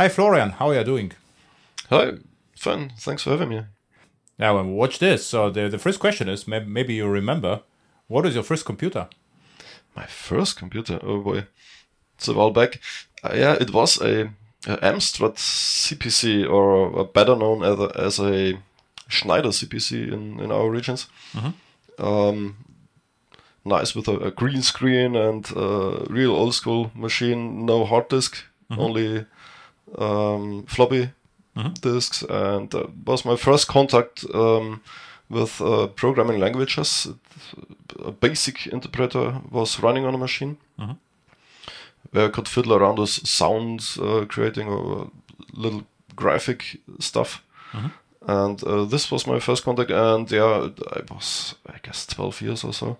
Hi, Florian. How are you doing? Hi, fine. Thanks for having me. Now, well, watch this. So the the first question is maybe, maybe you remember what is your first computer? My first computer. Oh boy, it's a while back. Uh, yeah, it was a, a Amstrad CPC, or better known as a, as a Schneider CPC in in our regions. Um, nice with a, a green screen and a real old school machine. No hard disk, only um, floppy disks, and that was my first contact um, with uh, programming languages. A basic interpreter was running on a machine where I could fiddle around with sounds uh, creating or little graphic stuff. And uh, this was my first contact, and yeah, I was, I guess, 12 years or so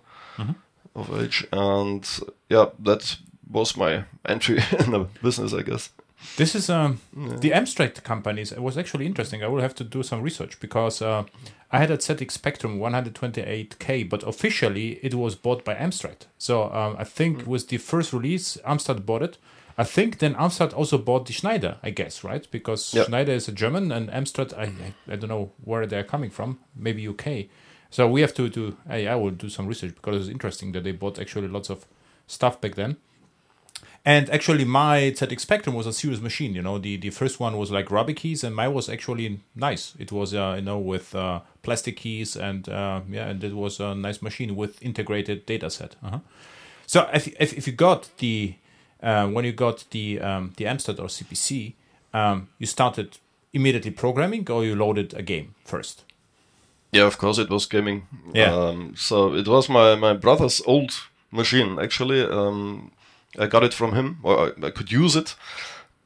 of age. And yeah, that was my entry in the business, I guess. This is um, the Amstrad companies. It was actually interesting. I will have to do some research because uh, I had a ZX Spectrum 128K, but officially it was bought by Amstrad. So um, I think with the first release, Amstrad bought it. I think then Amstrad also bought the Schneider, I guess, right? Because Yeah. Schneider is a German and Amstrad, I, I I don't know where they're coming from, maybe UK. So we have to do. I, I will do some research because it's interesting that they bought actually lots of stuff back then. And actually, my ZX Spectrum was a serious machine. You know, the, the first one was like rubber keys, and mine was actually nice. It was, uh, you know, with uh, plastic keys, and uh, yeah, and it was a nice machine with integrated data set. Uh-huh. So if, if if you got the uh, when you got the um, the Amstrad or CPC, um, you started immediately programming, or you loaded a game first. Yeah, of course, it was gaming. Yeah. Um, so it was my, my brother's old machine, actually. Um, I got it from him, or I, I could use it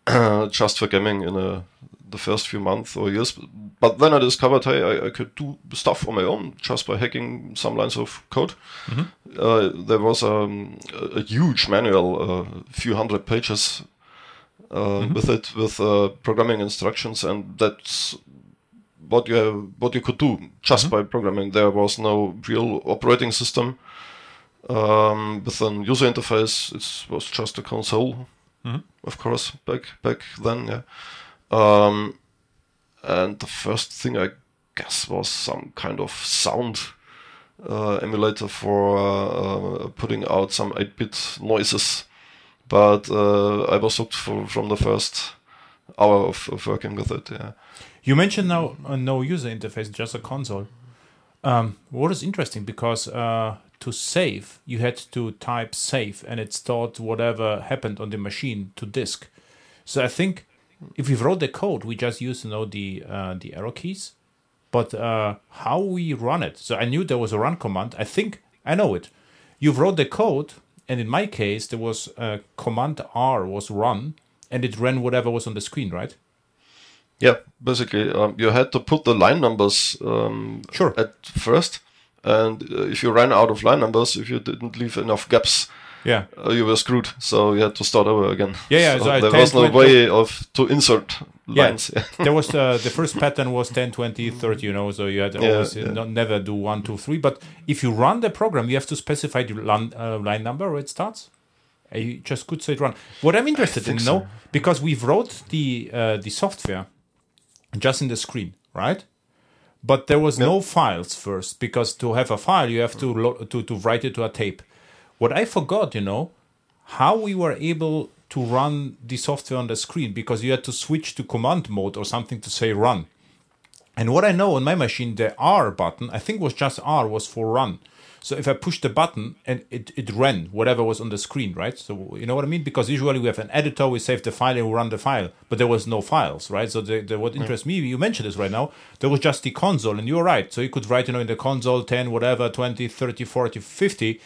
just for gaming in a, the first few months or years. But then I discovered, hey, I, I could do stuff on my own just by hacking some lines of code. Uh, there was um, a, a huge manual, a uh, few hundred pages uh, with it, with uh, programming instructions, and that's what you have, what you could do just by programming. There was no real operating system um, with an user interface. It was just a console, of course, back back then. Yeah, um, and the first thing I guess was some kind of sound uh, emulator for uh, uh, putting out some 8-bit noises. But uh, I was hooked for, from the first hour of, of working with it. Yeah. You mentioned now uh, no user interface, just a console. Um, what is interesting because uh, to save, you had to type save, and it stored whatever happened on the machine to disk. So I think if we wrote the code, we just used you know the uh, the arrow keys, but uh, how we run it. So I knew there was a run command. I think I know it. You wrote the code, and in my case, there was uh, command R was run, and it ran whatever was on the screen, right? Yeah, basically, um, you had to put the line numbers um, Sure. at first, and uh, if you ran out of line numbers, if you didn't leave enough gaps, Yeah. uh, you were screwed. So you had to start over again. Yeah, yeah, so I there was no way of to insert Yeah. lines. Yeah. there was uh, the first pattern was 10 20 30 you know so you had Yeah, always uh, yeah. not, never do one two three but if you run the program you have to specify the line, uh, line number where it starts you just could say run what i'm interested in you know because we've wrote the uh, the software just in the screen right but there was no files first because to have a file you have to mm. lo- to to write it to a tape what i forgot you know how we were able to run the software on the screen because you had to switch to command mode or something to say run. And what I know on my machine, the R button, I think was just R was for run. So if I push the button and it, it ran whatever was on the screen, right? So you know what I mean? Because usually we have an editor, we save the file and we run the file, but there was no files, right? So the, the, what interests me, you mentioned this right now, there was just the console and you're right. So you could write, you know, in the console 10, whatever, 20, 30, 40, 50,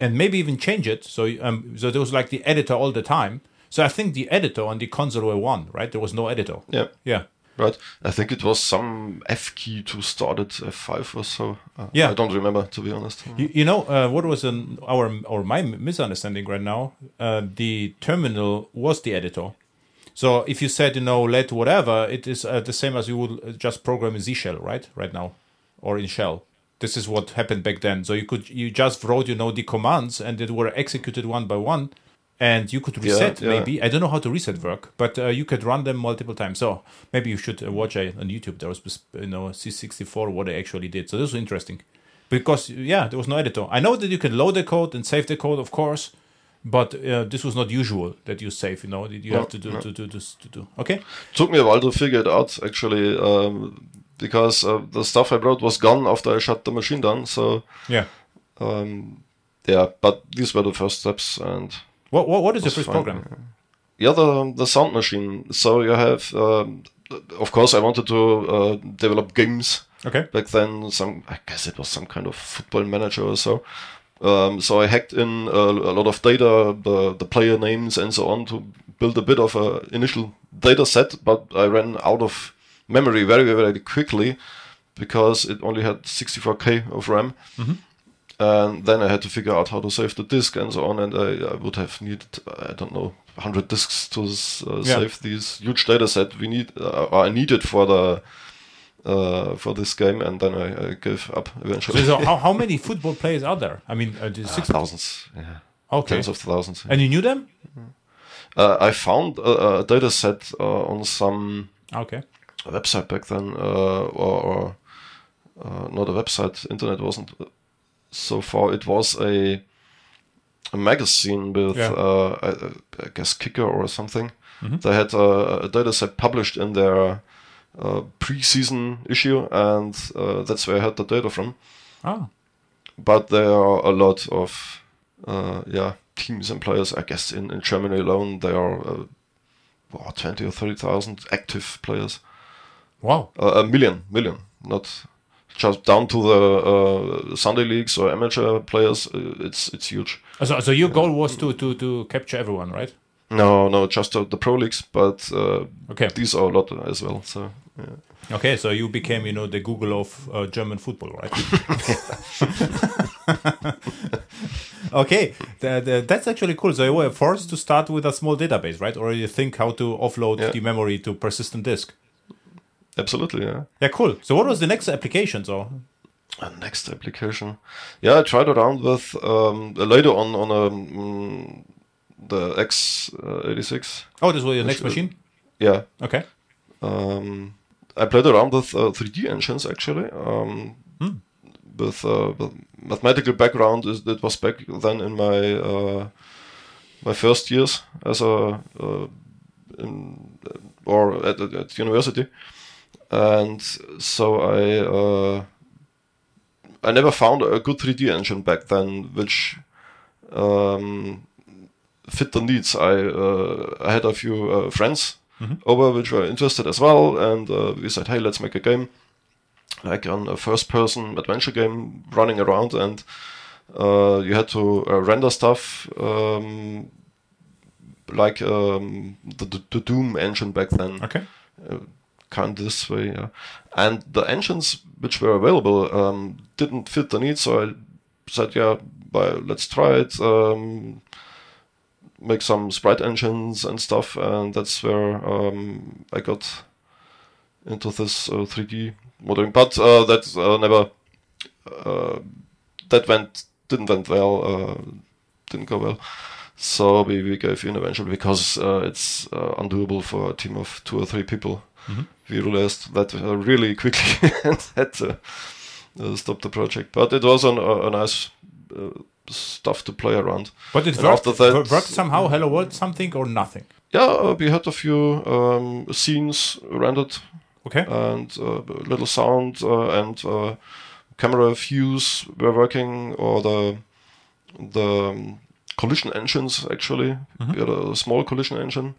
and maybe even change it. So um, so there was like the editor all the time. So I think the editor and the console were one, right? There was no editor. yeah. Yeah. Right. I think it was some F key to start at F5 or so. Uh, Yeah. I don't remember, to be honest. You, you know uh, what was an, our or my misunderstanding right now? Uh, the terminal was the editor. So if you said you know let whatever, it is uh, the same as you would uh, just program in Z shell, right? Right now, or in shell. This is what happened back then. So you could you just wrote you know the commands and they were executed one by one. And you could reset yeah. maybe. I don't know how to reset work, but uh, you could run them multiple times. So maybe you should uh, watch a, on YouTube. There was you know C64 what i actually did. So this was interesting because yeah, there was no editor. I know that you can load the code and save the code, of course, but uh, this was not usual that you save. You know, that you No, have to do no. to do this to do. Okay. Took me a while to figure it out actually, um, because uh, the stuff I wrote was gone after I shut the machine down. So Yeah. um, yeah, but these were the first steps and. What what, what is your first fine, program? Yeah, the the sound machine. So you have, um, of course, I wanted to uh, develop games Okay. back then. Some, I guess it was some kind of football manager or so. Um, so I hacked in a, a lot of data, the the player names and so on, to build a bit of a initial data set. But I ran out of memory very very quickly because it only had 64k of RAM. And then I had to figure out how to save the disk and so on. And I, I would have needed, I don't know, 100 disks to uh, Yeah. save these huge data set we need, uh, I needed for the uh, for this game. And then I, I gave up eventually. So, so how, how many football players are there? I mean, uh, six. thousands, yeah, Okay. tens of thousands. And you knew them? Uh, I found a, a data set uh, on some Okay. website back then, uh, or, or uh, not a website. Internet wasn't so far. It was a a magazine with, Yeah. uh, I, I guess, Kicker or something. Mm-hmm. They had a, a data set published in their uh, pre-season issue, and uh, that's where I had the data from. Ah. But there are a lot of uh, yeah teams and players. I guess in, in Germany alone, there are uh, wow, twenty or thirty thousand active players Wow. uh, a million, million, not just down to the uh, Sunday leagues or amateur players. Uh, it's it's huge. So, so your goal was to, to, to capture everyone, right? No, no, just the pro leagues, but uh, Okay. these are a lot as well. So yeah. Okay, so you became, you know, the Google of uh, German football, right? okay, the, the, that's actually cool. So you were forced to start with a small database, right? Or you think how to offload Yeah. the memory to persistent disk. Absolutely, yeah. Yeah, cool. So what was the next application? So Uh, next application, yeah, I tried around with um, later on on um, the X86. oh, this was your next machine. Yeah, Okay. Um, I played around with uh, 3D engines actually. Um, With uh, with mathematical background, is it was back then in my uh, my first years as a uh, in, or at, at university, and so I uh, I never found a good 3D engine back then, which um, fit the needs. I uh, I had a few uh, friends over which were interested as well, and uh, we said, hey, let's make a game like on a first-person adventure game running around, and uh, you had to uh, render stuff um, like um, the, the, the Doom engine back then Okay. Kind this way. Yeah. And the engines which were available um, didn't fit the needs, so I said, yeah, let's try it. Um, make some sprite engines and stuff, and that's where um, I got into this uh, 3D modeling. But uh, that uh, never uh, that went didn't went well, uh, didn't go well. So we, we gave in eventually because uh, it's undoable for a team of two or three people. We realized that really quickly and had to uh, stop the project. But it was an, a, a nice uh, stuff to play around. But it And worked, that- wor- worked somehow. Hello World something or nothing. Yeah, uh, we had a few um, scenes rendered Okay. and uh, little sound uh, and uh, camera views were working or the the um, collision engines actually we had a small collision engine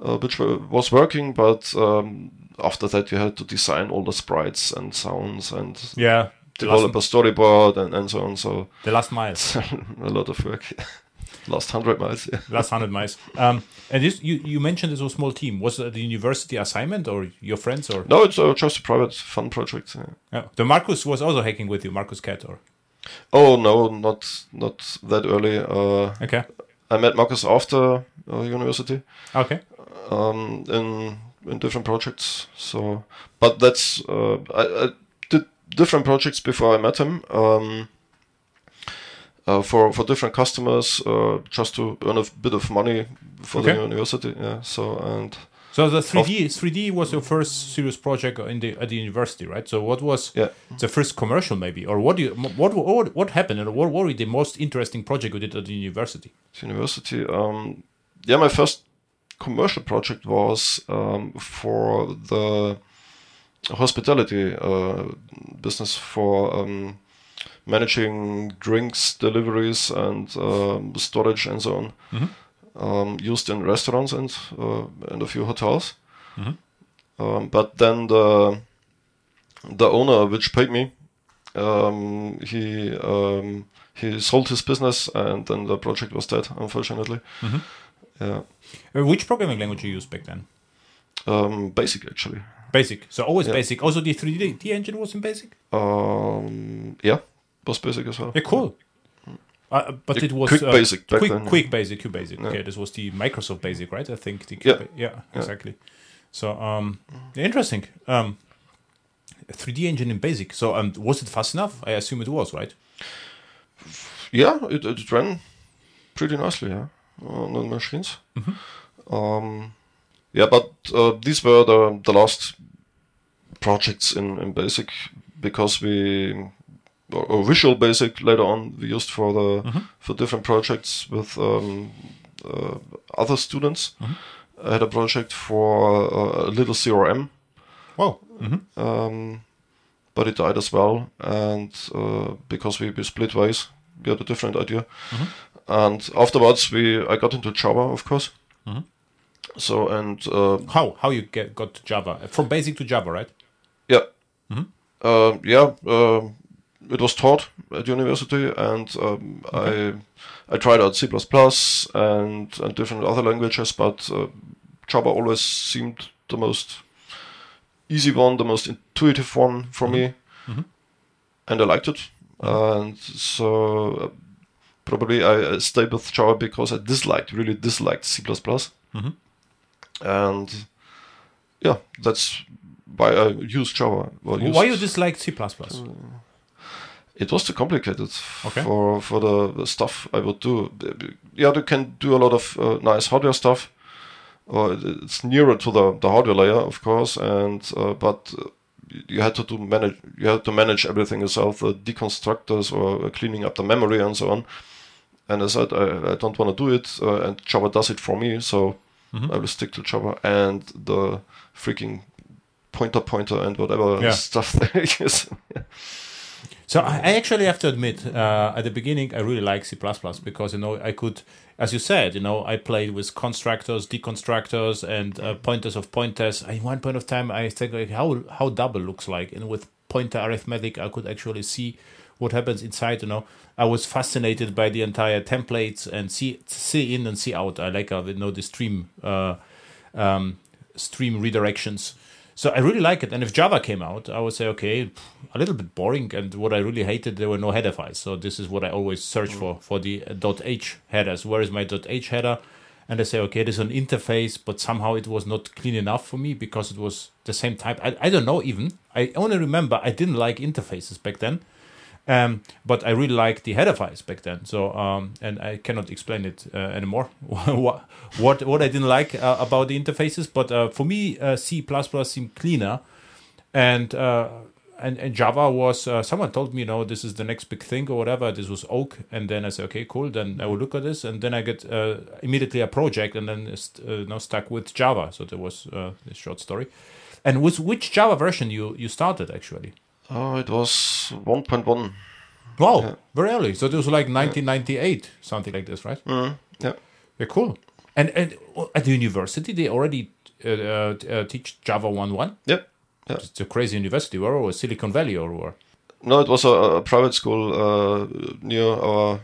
uh, which were, was working but um, after that you had to design all the sprites and sounds and yeah. Develop a storyboard and, and so on so the last miles. a lot of work last 100 miles yeah. last hundred miles. Um, and this you, you mentioned it was a small team. Was it the university assignment or your friends or no it's uh, just a private fun project yeah. yeah. the Markus was also hacking with you, Markus Kett or oh no not not that early uh, okay. I met Markus after uh, university Okay. um, in in different projects. So, but that's uh, I, I did different projects before I met him. Um, uh, for for different customers, uh, just to earn a bit of money for Okay. the university. Yeah. So and So the 3D 3D was your first serious project in the at the university, right? So what was yeah. the first commercial maybe, or what do you what what, what happened, and what were the most interesting project you did at the university? university. Um, yeah, my first commercial project was um, for the hospitality uh, business for um, managing drinks deliveries and um, storage and so on. Um, used in restaurants and uh, and a few hotels. Um, but then the the owner, which paid me, um, he um, he sold his business, and then the project was dead. Unfortunately, yeah. Uh, which programming language you used back then? Um, basic actually. Basic. So always Yeah. basic. Also the 3D the engine was in basic. Um, yeah, was basic as well. Yeah, cool. Uh, but The it was quick uh, basic quick, then, yeah. quick basic, Q basic. Yeah. Okay, this was the Microsoft Basic, right? I think. The Yeah. Yeah, exactly. So, um, interesting. Um, 3D engine in Basic. So, um, was it fast enough? I assume it was, right? Yeah, it, it ran pretty nicely. Yeah, on the machines. Um, yeah, but uh, these were the the last projects in, in basic because we or, or Visual Basic later on we used for the for different projects with um, uh, other students. I had a project for uh, a little CRM Wow. hmm um, but it died as well. And uh, because we, we split ways, we had a different idea. And afterwards, we I got into Java, of course. So and uh, How how you get got to Java from Basic to Java, right? yeah, uh, yeah, uh, it was taught at university, and um, I I tried out C and and different other languages, but uh, Java always seemed the most easy one, the most intuitive one for me, and I liked it. And so uh, probably I uh, stayed with Java because I disliked, really disliked C++. And yeah, that's why I use Java. Well, Why you used- dislike C++? It was too complicated Okay. for for the, stuff I would do. Yeah, you can do a lot of uh, nice hardware stuff, or it's nearer to the, the hardware layer, of course. And uh, but uh, you had to do manage you had to manage everything yourself, the deconstructors or uh, cleaning up the memory and so on. And I said I, I don't want to do it, uh, and Java does it for me, so I will stick to Java and the freaking pointer pointer and whatever Yeah. stuff they use. So I actually have to admit, uh, at the beginning, I really like C++ because you know I could, as you said, you know I played with constructors, deconstructors, and uh, pointers of pointers. At one point of time, I think like how how double looks like, and with pointer arithmetic, I could actually see what happens inside. You know, I was fascinated by the entire templates and see cin and cout. I like uh, you know the stream uh, um, stream redirections. So I really like it. And if Java came out, I would say, okay, a little bit boring. And what I really hated, there were no header files. So this is what I always search for, for the uh, .h headers. Where is my .h header? And I say, okay, there's an interface, but somehow it was not clean enough for me because it was the same type. I, I don't know even. I only remember I didn't like interfaces back then. Um, but I really liked the header files back then. So, um, and I cannot explain it uh, anymore. what what I didn't like uh, about the interfaces, but uh, for me, uh, C seemed cleaner, and uh, and and Java was. Uh, someone told me, you know, this is the next big thing or whatever. This was Oak, and then I said, okay, cool. Then I will look at this, and then I get immediately a project, and then st- now stuck with Java. So there was this short story. And with which Java version you you started actually? Oh, it was 1.1. Wow, Yeah. very early. So it was like 1998, something like this, right? Mm, yeah. Yeah, cool. And and at the university, they already uh, uh, uh, teach Java 1.1. Yep. It's a crazy university. Where or Silicon Valley or where? No, it was a, a private school uh, near our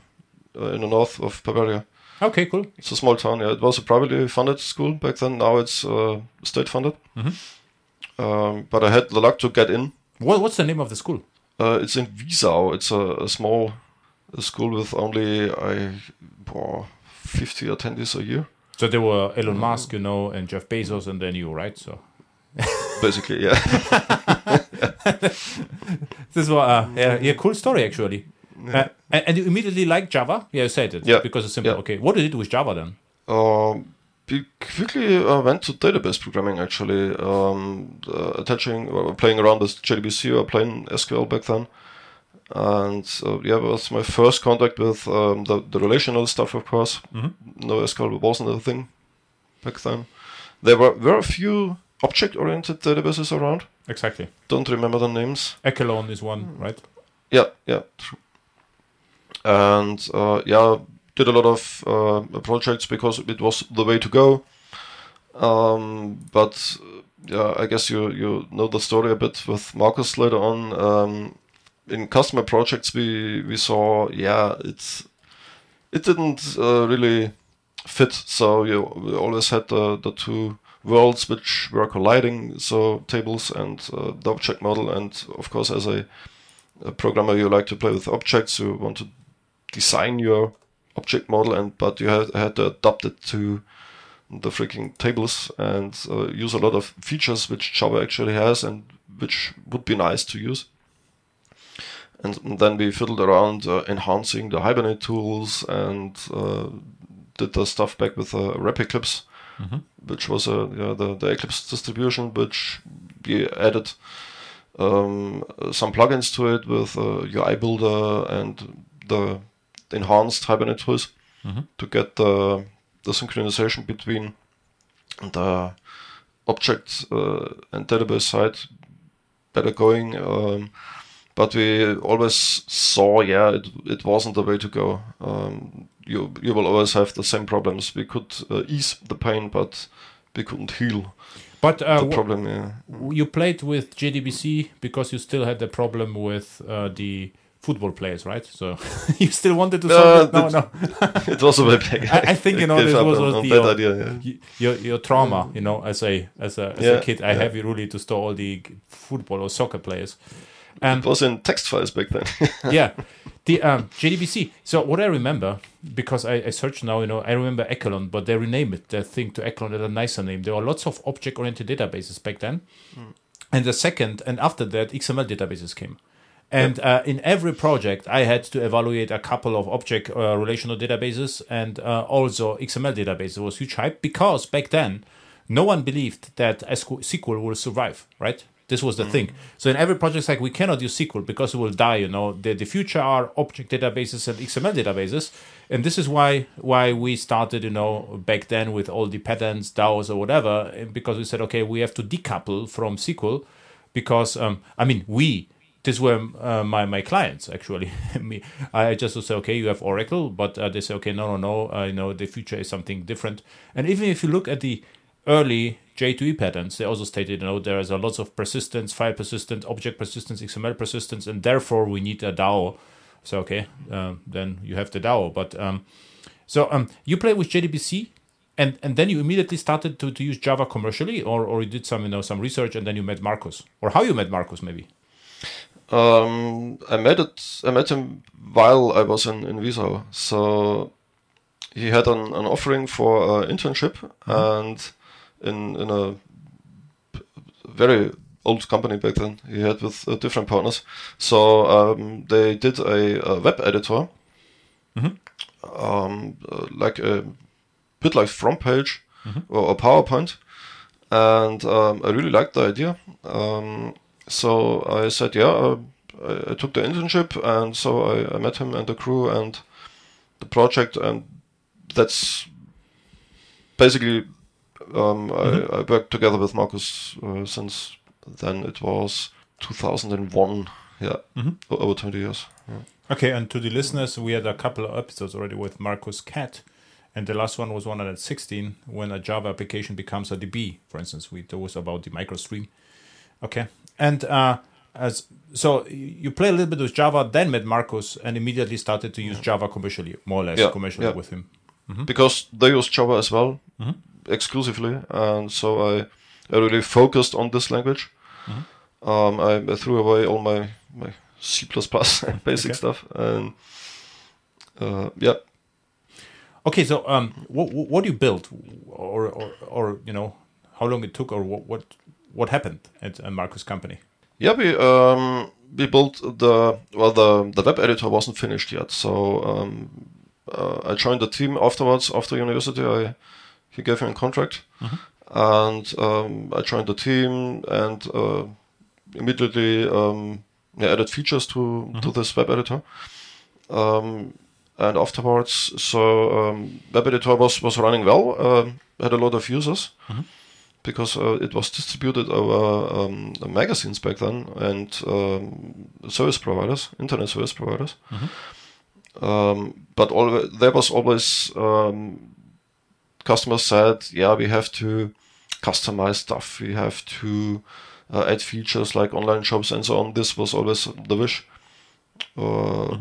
uh, in the north of Bavaria. Okay, cool. It's a small town. Yeah, it was a privately funded school back then. Now it's uh, state funded. Um, but I had the luck to get in. What, what's the name of the school? Uh, it's in Wiesau. It's a, a small uh school with only I, oh, 50 attendees a year. So there were Elon Musk, you know, and Jeff Bezos, and then you, right? So Basically, yeah. this was uh, yeah, yeah, cool story actually. Uh, and, and you immediately like Java? Yeah, you said it. Yeah. Because it's simple. Yeah. Okay. What did you do with Java then? We quickly uh, went to database programming actually, um, uh, attaching or playing around with JDBC or plain SQL back then. And uh, yeah, it was my first contact with um, the, the relational stuff, of course. No SQL wasn't a thing back then. There were, were a few object oriented databases around. Exactly. Don't remember the names. Echelon is one, Hmm. right? Yeah, yeah. true. And uh, yeah, did a lot of uh, projects because it was the way to go. Um, but yeah, I guess you you know the story a bit with Markus later on. Um, in customer projects, we we saw yeah, it's it didn't uh, really fit. So you we always had the the two worlds which were colliding. So tables and uh, the object model, and of course as a a programmer you like to play with objects you want to design your object model and but you had, had to adapt it to the freaking tables and uh, use a lot of features which java actually has and which would be nice to use. And then we fiddled around uh, enhancing the hibernate tools and uh, did the stuff back with uh, RapidClipse, which was uh, yeah, the, the Eclipse distribution, which we added um, some plugins to it with uh, UI Builder and the enhanced Hibernate tools to get the, the synchronization between the object uh, and database side better going. Um, but we always saw, yeah, it, it wasn't the way to go. Um, you you will always have the same problems. We could uh, ease the pain, but we couldn't heal But uh, the problem. Yeah. you played with JDBC because you still had the problem with uh, the football players, right? So you still wanted to solve Uh, it? No, no. it was a bit big. I- I think, you know, this was- was the, uh, idea. Yeah. Your your trauma, you know, as a as a as Yeah, a kid, I yeah. have really to store all the football or soccer players. Um, It was in text files back then. yeah, the um, JDBC. So what I remember, because I, I searched now, you know, I remember Echelon, but they renamed it the thing to Echelon at a nicer name. There were lots of object-oriented databases back then, and the second and after that, XML databases came. And uh, in every project, I had to evaluate a couple of object uh, relational databases and uh, also XML databases. It was huge hype because back then, no one believed that SQL will survive, right? This was the thing. So in every project, it's like we cannot use SQL because it will die. You know, the, the future are object databases and XML databases, and this is why why we started. You know, back then with all the patterns, DAOs or whatever, because we said, okay, we have to decouple from SQL because um, I mean we these were uh, my my clients actually. Me, I just would say, okay, you have Oracle, but uh, they say, okay, no, no, no, uh, you know, the future is something different. And even if you look at the early J2E patterns, they also stated, you know, there is a lots of persistence, file persistence, object persistence, XML persistence, and therefore we need a DAO. So okay, um, then you have the DAO. But um, so um, you play with JDBC, and and then you immediately started to, to use Java commercially, or or you did some you know some research, and then you met Markus, or how you met Markus maybe. Um, I met it. I met him while I was in in Wiesau. So he had an, an offering for an internship, and in in a very old company back then, he had with uh, different partners. So um, they did a, a web editor, um, uh, like a bit like front page or a PowerPoint, and um, I really liked the idea. So I said, yeah, I, I took the internship, and so I, I met him and the crew and the project, and that's basically um, I, I worked together with Markus uh, since then. It was 2001, yeah, o- over 20 years. Yeah. Okay, and to the listeners, we had a couple of episodes already with Markus Kett, and the last one was 116 when a Java application becomes a DB. For instance, we that was about the microstream. Okay, and uh, as so you play a little bit with Java, then met Markus, and immediately started to use Java commercially, more or less Yeah, commercially yeah. with him. because they use Java as well exclusively, and so I, I really focused on this language. Um, I, I threw away all my my C basic Okay. stuff, and uh, yeah, Okay, so um, what what, what you built, or, or or you know how long it took, or what what what happened at Markus company? yeah. We um, we built the well the the web editor wasn't finished yet, so um, uh, I joined the team afterwards after university. I he gave me a contract, and um, I joined the team and uh, immediately um, yeah, added features to to this web editor. Um, and afterwards, so um, web editor was was running well. Um, had a lot of users because uh, it was distributed over um, magazines back then and um, service providers, internet service providers. Um, but al- there was always um, customers said, yeah, we have to customize stuff, we have to uh, add features like online shops and so on. This was always the wish uh,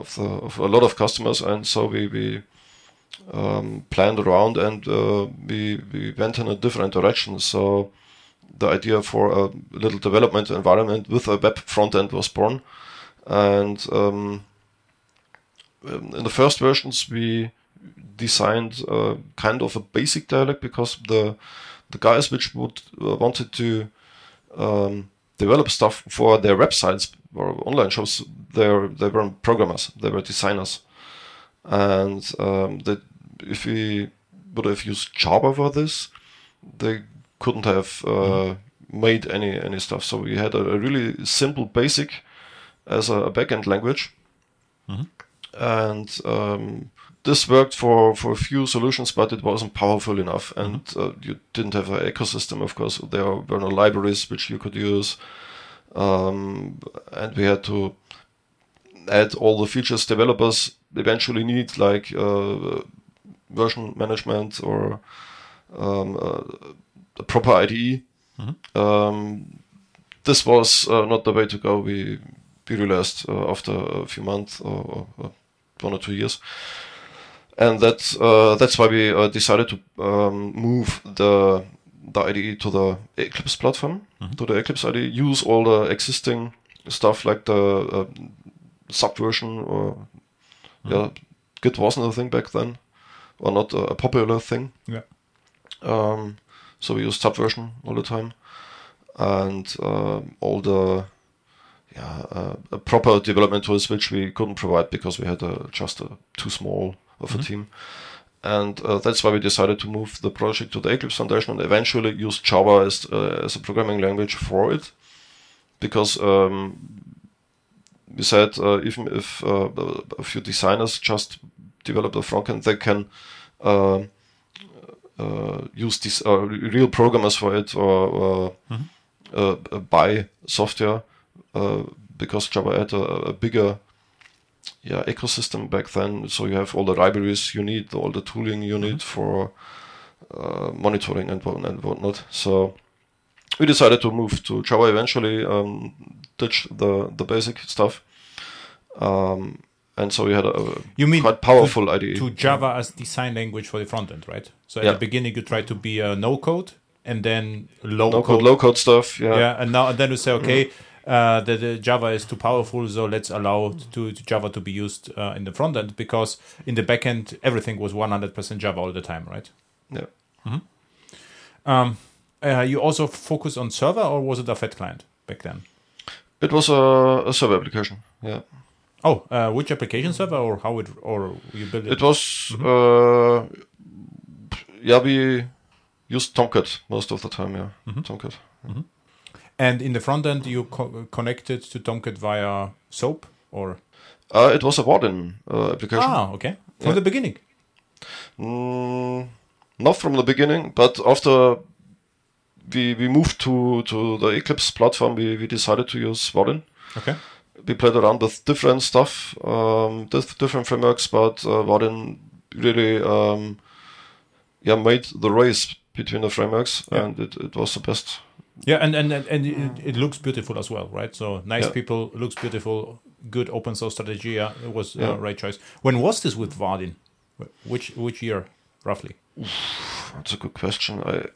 of, the, of a lot of customers, and so we we um, planned around and uh, we we went in a different direction. So the idea for a little development environment with a web front end was born, and um, um, in the first versions we designed uh, kind of a basic dialect because the the guys which would uh, wanted to um, develop stuff for their websites or online shops they they weren't programmers they were designers and um, that if we would have used Java for this they couldn't have uh, made any any stuff. So we had a, a really simple basic as a, a backend language. And um, this worked for, for a few solutions, but it wasn't powerful enough, and uh, you didn't have an ecosystem. Of course, there were no libraries which you could use, um, and we had to add all the features developers eventually need, like uh, version management or um, uh, a proper IDE. Um, this was uh, not the way to go. We we realized uh, after a few months or, or one or two years, and that uh, that's why we uh, decided to um, move the the IDE to the Eclipse platform, to the Eclipse IDE. Use all the existing stuff like the uh, subversion or yeah, Git wasn't a thing back then, or not a, a popular thing. Yeah. Um, so we used Subversion all the time, and um all the yeah uh, proper development tools which we couldn't provide because we had uh, just a, too small of a team. And uh, that's why we decided to move the project to the Eclipse Foundation and eventually use Java as, uh, as a programming language for it. Because um, we said uh, even if uh, a few designers just develop the frontend, they can uh, uh, use these uh, real programmers for it or, uh, uh, buy software uh, because Java had a, a bigger yeah ecosystem back then. So you have all the libraries you need, all the tooling you need for uh, monitoring and whatnot. So we decided to move to Java eventually, um, ditch the the basic stuff. Um, and so we had a You mean quite powerful to, IDE. to Java as design language for the front end, right? So at Yeah. the beginning you try to be a no code and then low no code. code, low code stuff. Yeah. yeah, and now and then you say, okay, uh, the, the Java is too powerful, so let's allow to, to Java to be used uh, in the front end because in the back end everything was 100% Java all the time, right? yeah. Um, uh, you also focus on server or was it a fat client back then? It was a, a server application. Yeah. Oh, uh, which application server or how it or you build it? It was, uh, yeah, we used Tomcat most of the time, yeah. Tomcat. and in the front end you co- connected to Tomcat via SOAP or Uh, it was a Vaadin uh, application. ah okay from Yeah. the beginning. Mm, not from the beginning, but after we, we moved to, to the Eclipse platform, we, we decided to use Vaadin. Okay. We played around with different stuff, um, dif- different frameworks, but uh, Vaadin really um, yeah, made the race between the frameworks, Yeah. and it, it was the best. Yeah, and and and, and it, it looks beautiful as well, right? So nice Yeah. people, looks beautiful, good open source strategy. Yeah, it was Yeah. uh, right choice. When was this with Vaadin? Which which year roughly? That's a good question. I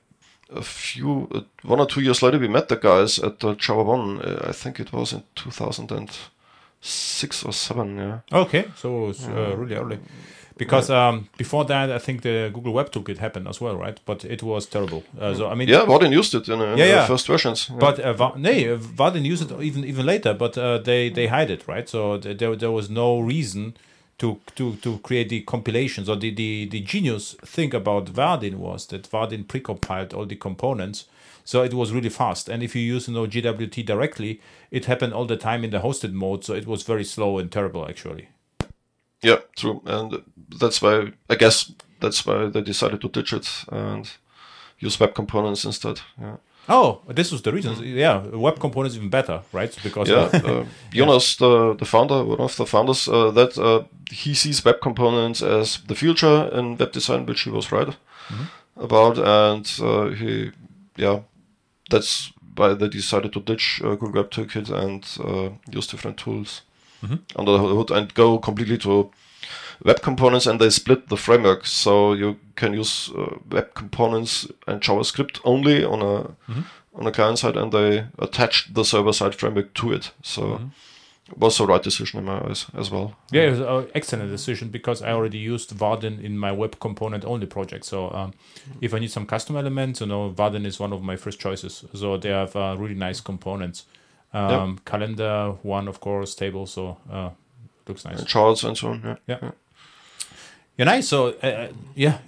a few uh, one or two years later we met the guys at the Java One. Uh, I think it was in 2006 or seven. Yeah. Okay, so uh, really early. Because um, before that, I think the Google Web Toolkit happened as well, right? But it was terrible. Uh, so I mean, Yeah, Vaadin used it in, in Yeah, the first versions. yeah. But uh, Va- nee, uh, used it even even later, but uh, they they hide it, right? So th- there there was no reason to to to create the compilations. Or the the the genius thing about Vaadin was that Vaadin precompiled all the components, so it was really fast. And if you use you know GWT directly, it happened all the time in the hosted mode, so it was very slow and terrible actually. Yeah, true, and that's why I guess that's why they decided to ditch it and use web components instead. Yeah, Oh, this was the reason. Yeah, web components even better, right? Because yeah. Uh, Jonas, the the founder, one of the founders, uh, that uh, he sees web components as the future in web design, which he was right about, and uh, he, yeah, that's why they decided to ditch uh, Google Web Toolkit and uh, use different tools under the hood and go completely to web components and they split the framework so you can use uh, web components and javascript only on a on a client side and they attached the server side framework to it so it was the right decision in my eyes as well Yeah, it was an excellent decision because I already used Vaadin in my web component only project. So um, if I need some custom elements, you know, Vaadin is one of my first choices. So they have uh, really nice components. Um, Calendar one, of course, table. So uh, looks nice. and charts and so on yeah, Yeah. Yeah, nice. So uh, uh, yeah,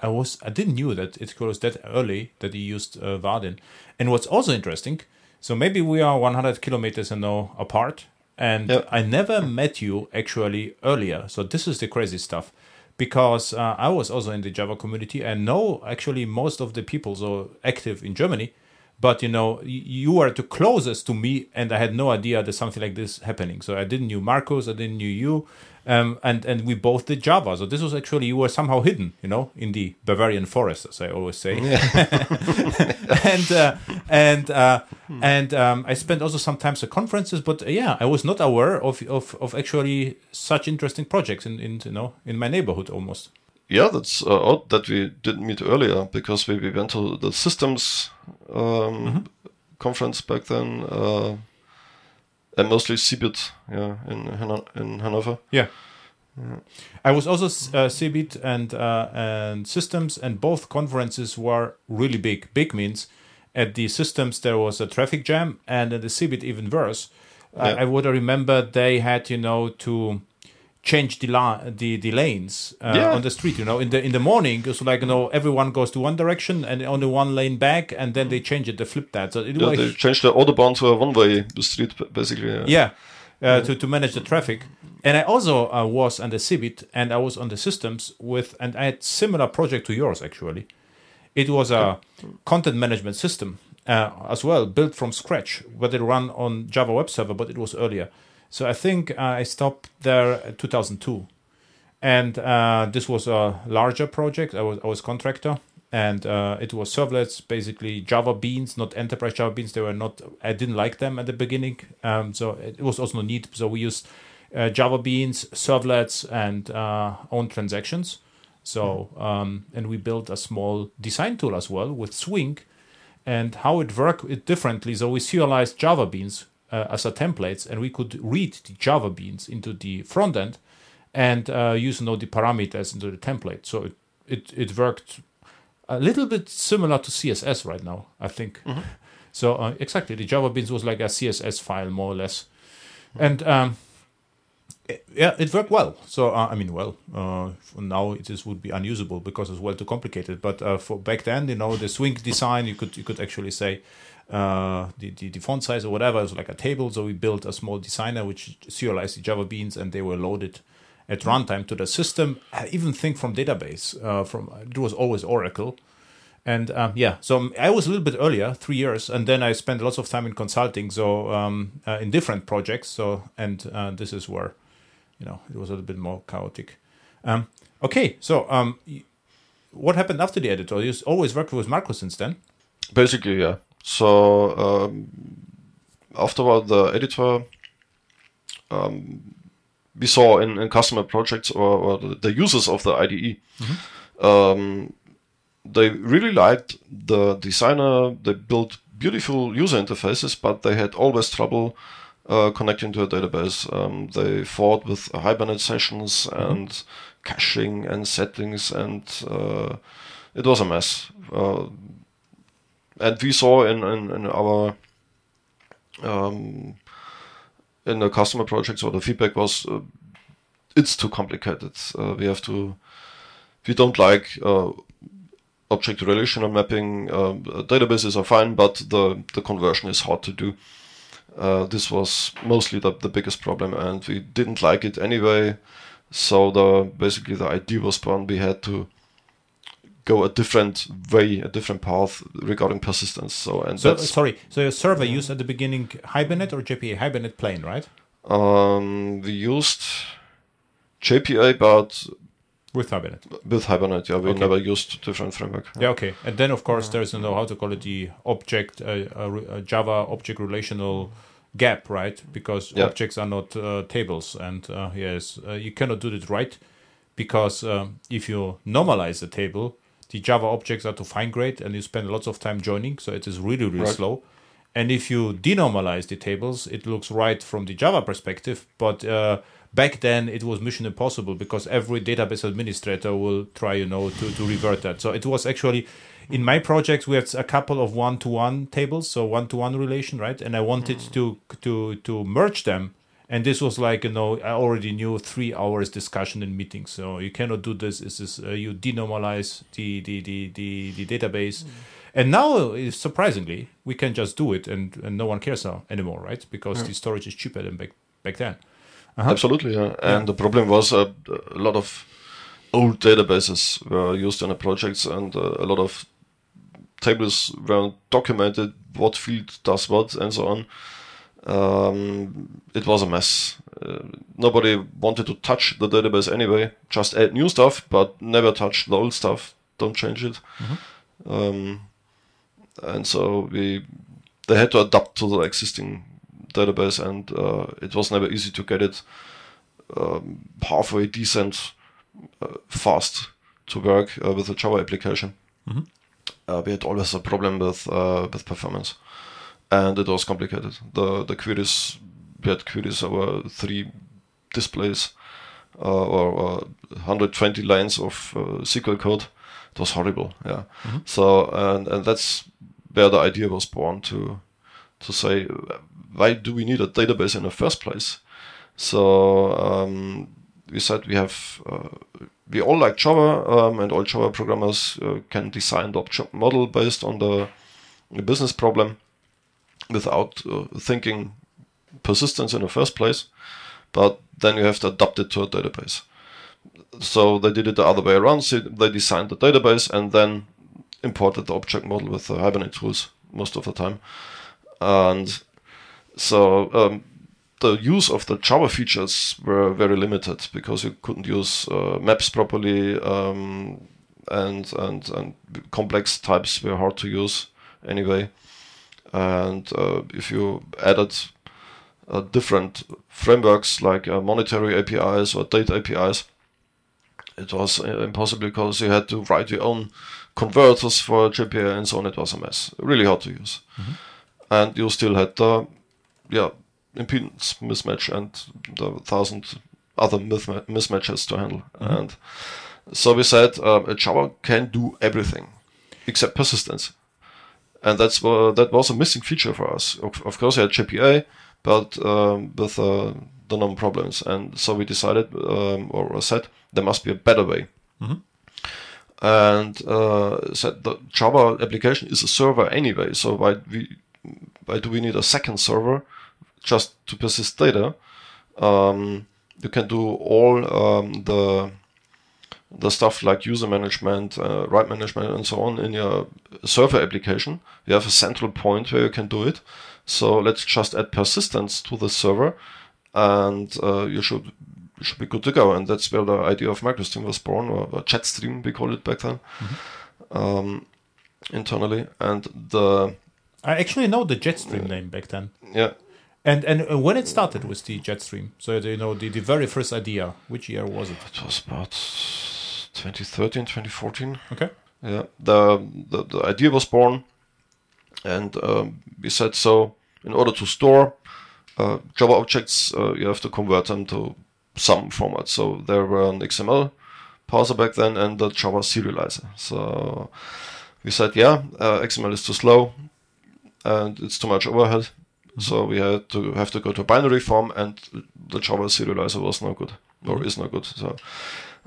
I was I didn't knew that it was that early that he used uh, Vaadin. And what's also interesting, so maybe we are 100 kilometers you know apart, and Yeah. I never met you actually earlier. So this is the crazy stuff, because uh, I was also in the Java community and know actually most of the people so active in Germany. But you know, you were the closest to me, and I had no idea that something like this happening. So I didn't knew Markus, I didn't knew you, um, and and we both did Java. So this was actually you were somehow hidden, you know, in the Bavarian forest, as I always say. and uh, and uh, and um, I spent also sometimes at conferences, but uh, yeah, I was not aware of of, of actually such interesting projects in, in you know in my neighborhood almost. yeah that's uh, odd that we didn't meet earlier because we, we went to the systems um, conference back then uh, and mostly CeBIT yeah in Han- in Hanover Yeah. I was also uh, CeBIT and uh, and systems, and both conferences were really big. Big means at the systems there was a traffic jam, and at the CeBIT even worse. Yeah. I, I would remember they had you know to change the la- the, the lanes uh, Yeah. on the street. You know, in the in the morning it's like you know everyone goes to one direction and only one lane back, and then they change it, they flip that. So it yeah, was they changed the autobahn to a one-way street basically yeah. yeah, uh, to, to manage the traffic. And I also uh, was on the CeBIT and I was on the systems with, and I had similar project to yours actually. It was a content management system uh, as well, built from scratch, but it ran on Java web server, but it was earlier. So I think uh, I stopped there at 2002, and uh, this was a larger project. I was I was contractor, and uh, it was servlets, basically Java Beans, not enterprise Java Beans. They were not. I didn't like them at the beginning, um, so it was also no need. So we used uh, Java Beans, servlets, and uh, own transactions. So um, and we built a small design tool as well with Swing, and how it worked differently. So we serialized Java Beans uh, as a templates, and we could read the Java Beans into the front end and uh, use you know, the parameters into the template. So it, it, it worked a little bit similar to CSS right now, I think. So uh, exactly, the Java Beans was like a CSS file more or less, and um, yeah, it worked well. So uh, I mean, well, uh, now it is would be unusable because it's well too complicated. But uh, for back then, you know, the Swing design, you could you could actually say uh, the, the the font size or whatever is like a table. So we built a small designer which serialized the Java Beans, and they were loaded at runtime to the system. I even think from database. Uh, from it was always Oracle. And um, yeah, so I was a little bit earlier, three years, and then I spent lots of time in consulting, so um, uh, in different projects. So, and this is where, you know, it was a little bit more chaotic. Um, okay, so um, what happened after the editor? You always worked with Marco since then. Basically, yeah. So um, afterward, the editor um, we saw in, in customer projects or, or the, users of the IDE, um, they really liked the designer. They built beautiful user interfaces, but they had always trouble uh, connecting to a database. Um, they fought with Hibernate sessions and caching and settings, and uh, it was a mess. Uh, and we saw in, in, in our um, in the customer projects or the feedback was uh, it's too complicated. Uh, we have to we don't like uh, object relational mapping. Uh, databases are fine, but the the conversion is hard to do. Uh, this was mostly the, the biggest problem, and we didn't like it anyway. So the basically the idea was born. We had to go a different way, a different path regarding persistence. So and So sorry. So your server used at the beginning Hibernate or JPA? Hibernate plain, right? um, we used JPA, but With Hibernate. with Hibernate. Yeah, we Okay. never used different framework. Yeah. Okay. And then of course there's you know how to call it the object uh, uh, uh, Java object relational gap, right? Because Yeah. objects are not uh, tables, and uh, yes, uh, you cannot do it right because um, if you normalize the table, the Java objects are to fine grade, and you spend lots of time joining, so it is really really Right. slow. And if you denormalize the tables, it looks right from the Java perspective, but uh, back then it was mission impossible because every database administrator will try, you know, to, to revert that. So it was actually in my projects we had a couple of one-to-one tables, so one-to-one relation, right? And I wanted to to to merge them, and this was like you know I already knew three hours discussion in meetings. So you cannot do this. This is uh, you denormalize the the the the, the database. And now, uh, surprisingly, we can just do it, and, and no one cares now anymore, right? Because the storage is cheaper than back back then. Absolutely, yeah. And the problem was uh, a lot of old databases were used in the projects, and uh, a lot of tables were documented what field does what and so on. Um, it was a mess. Uh, nobody wanted to touch the database anyway. Just add new stuff, but never touch the old stuff. Don't change it. Um, and so we they had to adapt to the existing database, and uh, it was never easy to get it um, halfway decent, uh, fast to work uh, with a Java application. Uh, we had always a problem with uh, with performance, and it was complicated. The the queries we had queries over three displays uh, or, or 120 lines of uh, SQL code. It was horrible. Yeah. So and and that's where the idea was born to to say why do we need a database in the first place? So um, we said we have uh, we all like Java, um, and all Java programmers uh, can design the object model based on the, the business problem without uh, thinking persistence in the first place. But then you have to adapt it to a database. So they did it the other way around. So they designed the database and then imported the object model with the Hibernate tools most of the time. And so um, the use of the Java features were very limited because you couldn't use uh, maps properly, um, and and and complex types were hard to use anyway. And uh, if you added uh, different frameworks like uh, monetary APIs or data APIs, it was uh, impossible because you had to write your own converters for JPA and so on. It was a mess, really hard to use, and you still had the yeah impedance mismatch and the thousand other mismatches to handle. And so we said um, Java can do everything except persistence, and that's what that was a missing feature for us. Of, of course, we had JPA, but um, with uh, the known problems, and so we decided um, or said there must be a better way. And uh, said the Java application is a server anyway, so why we why do we need a second server just to persist data? Um, you can do all um, the the stuff like user management, uh, write management, and so on in your server application. You have a central point where you can do it. So let's just add persistence to the server, and uh, you should you should be good to go. And that's where the idea of MicroStream was born, or, or JetStream we called it back then, um, internally. And the I actually know the Jetstream name back then. yeah, And and uh, when it started with the Jetstream, so you know the, the very first idea, which year was it? it was about 2013, 2014. Okay. Yeah, the, the the idea was born, and um, we said so. In order to store uh, Java objects, uh, you have to convert them to some format. So there were an XML parser back then and the Java serializer. So we said, yeah, uh, XML is too slow and it's too much overhead. So we had to have to go to binary form, and the Java serializer was no good or is no good. So,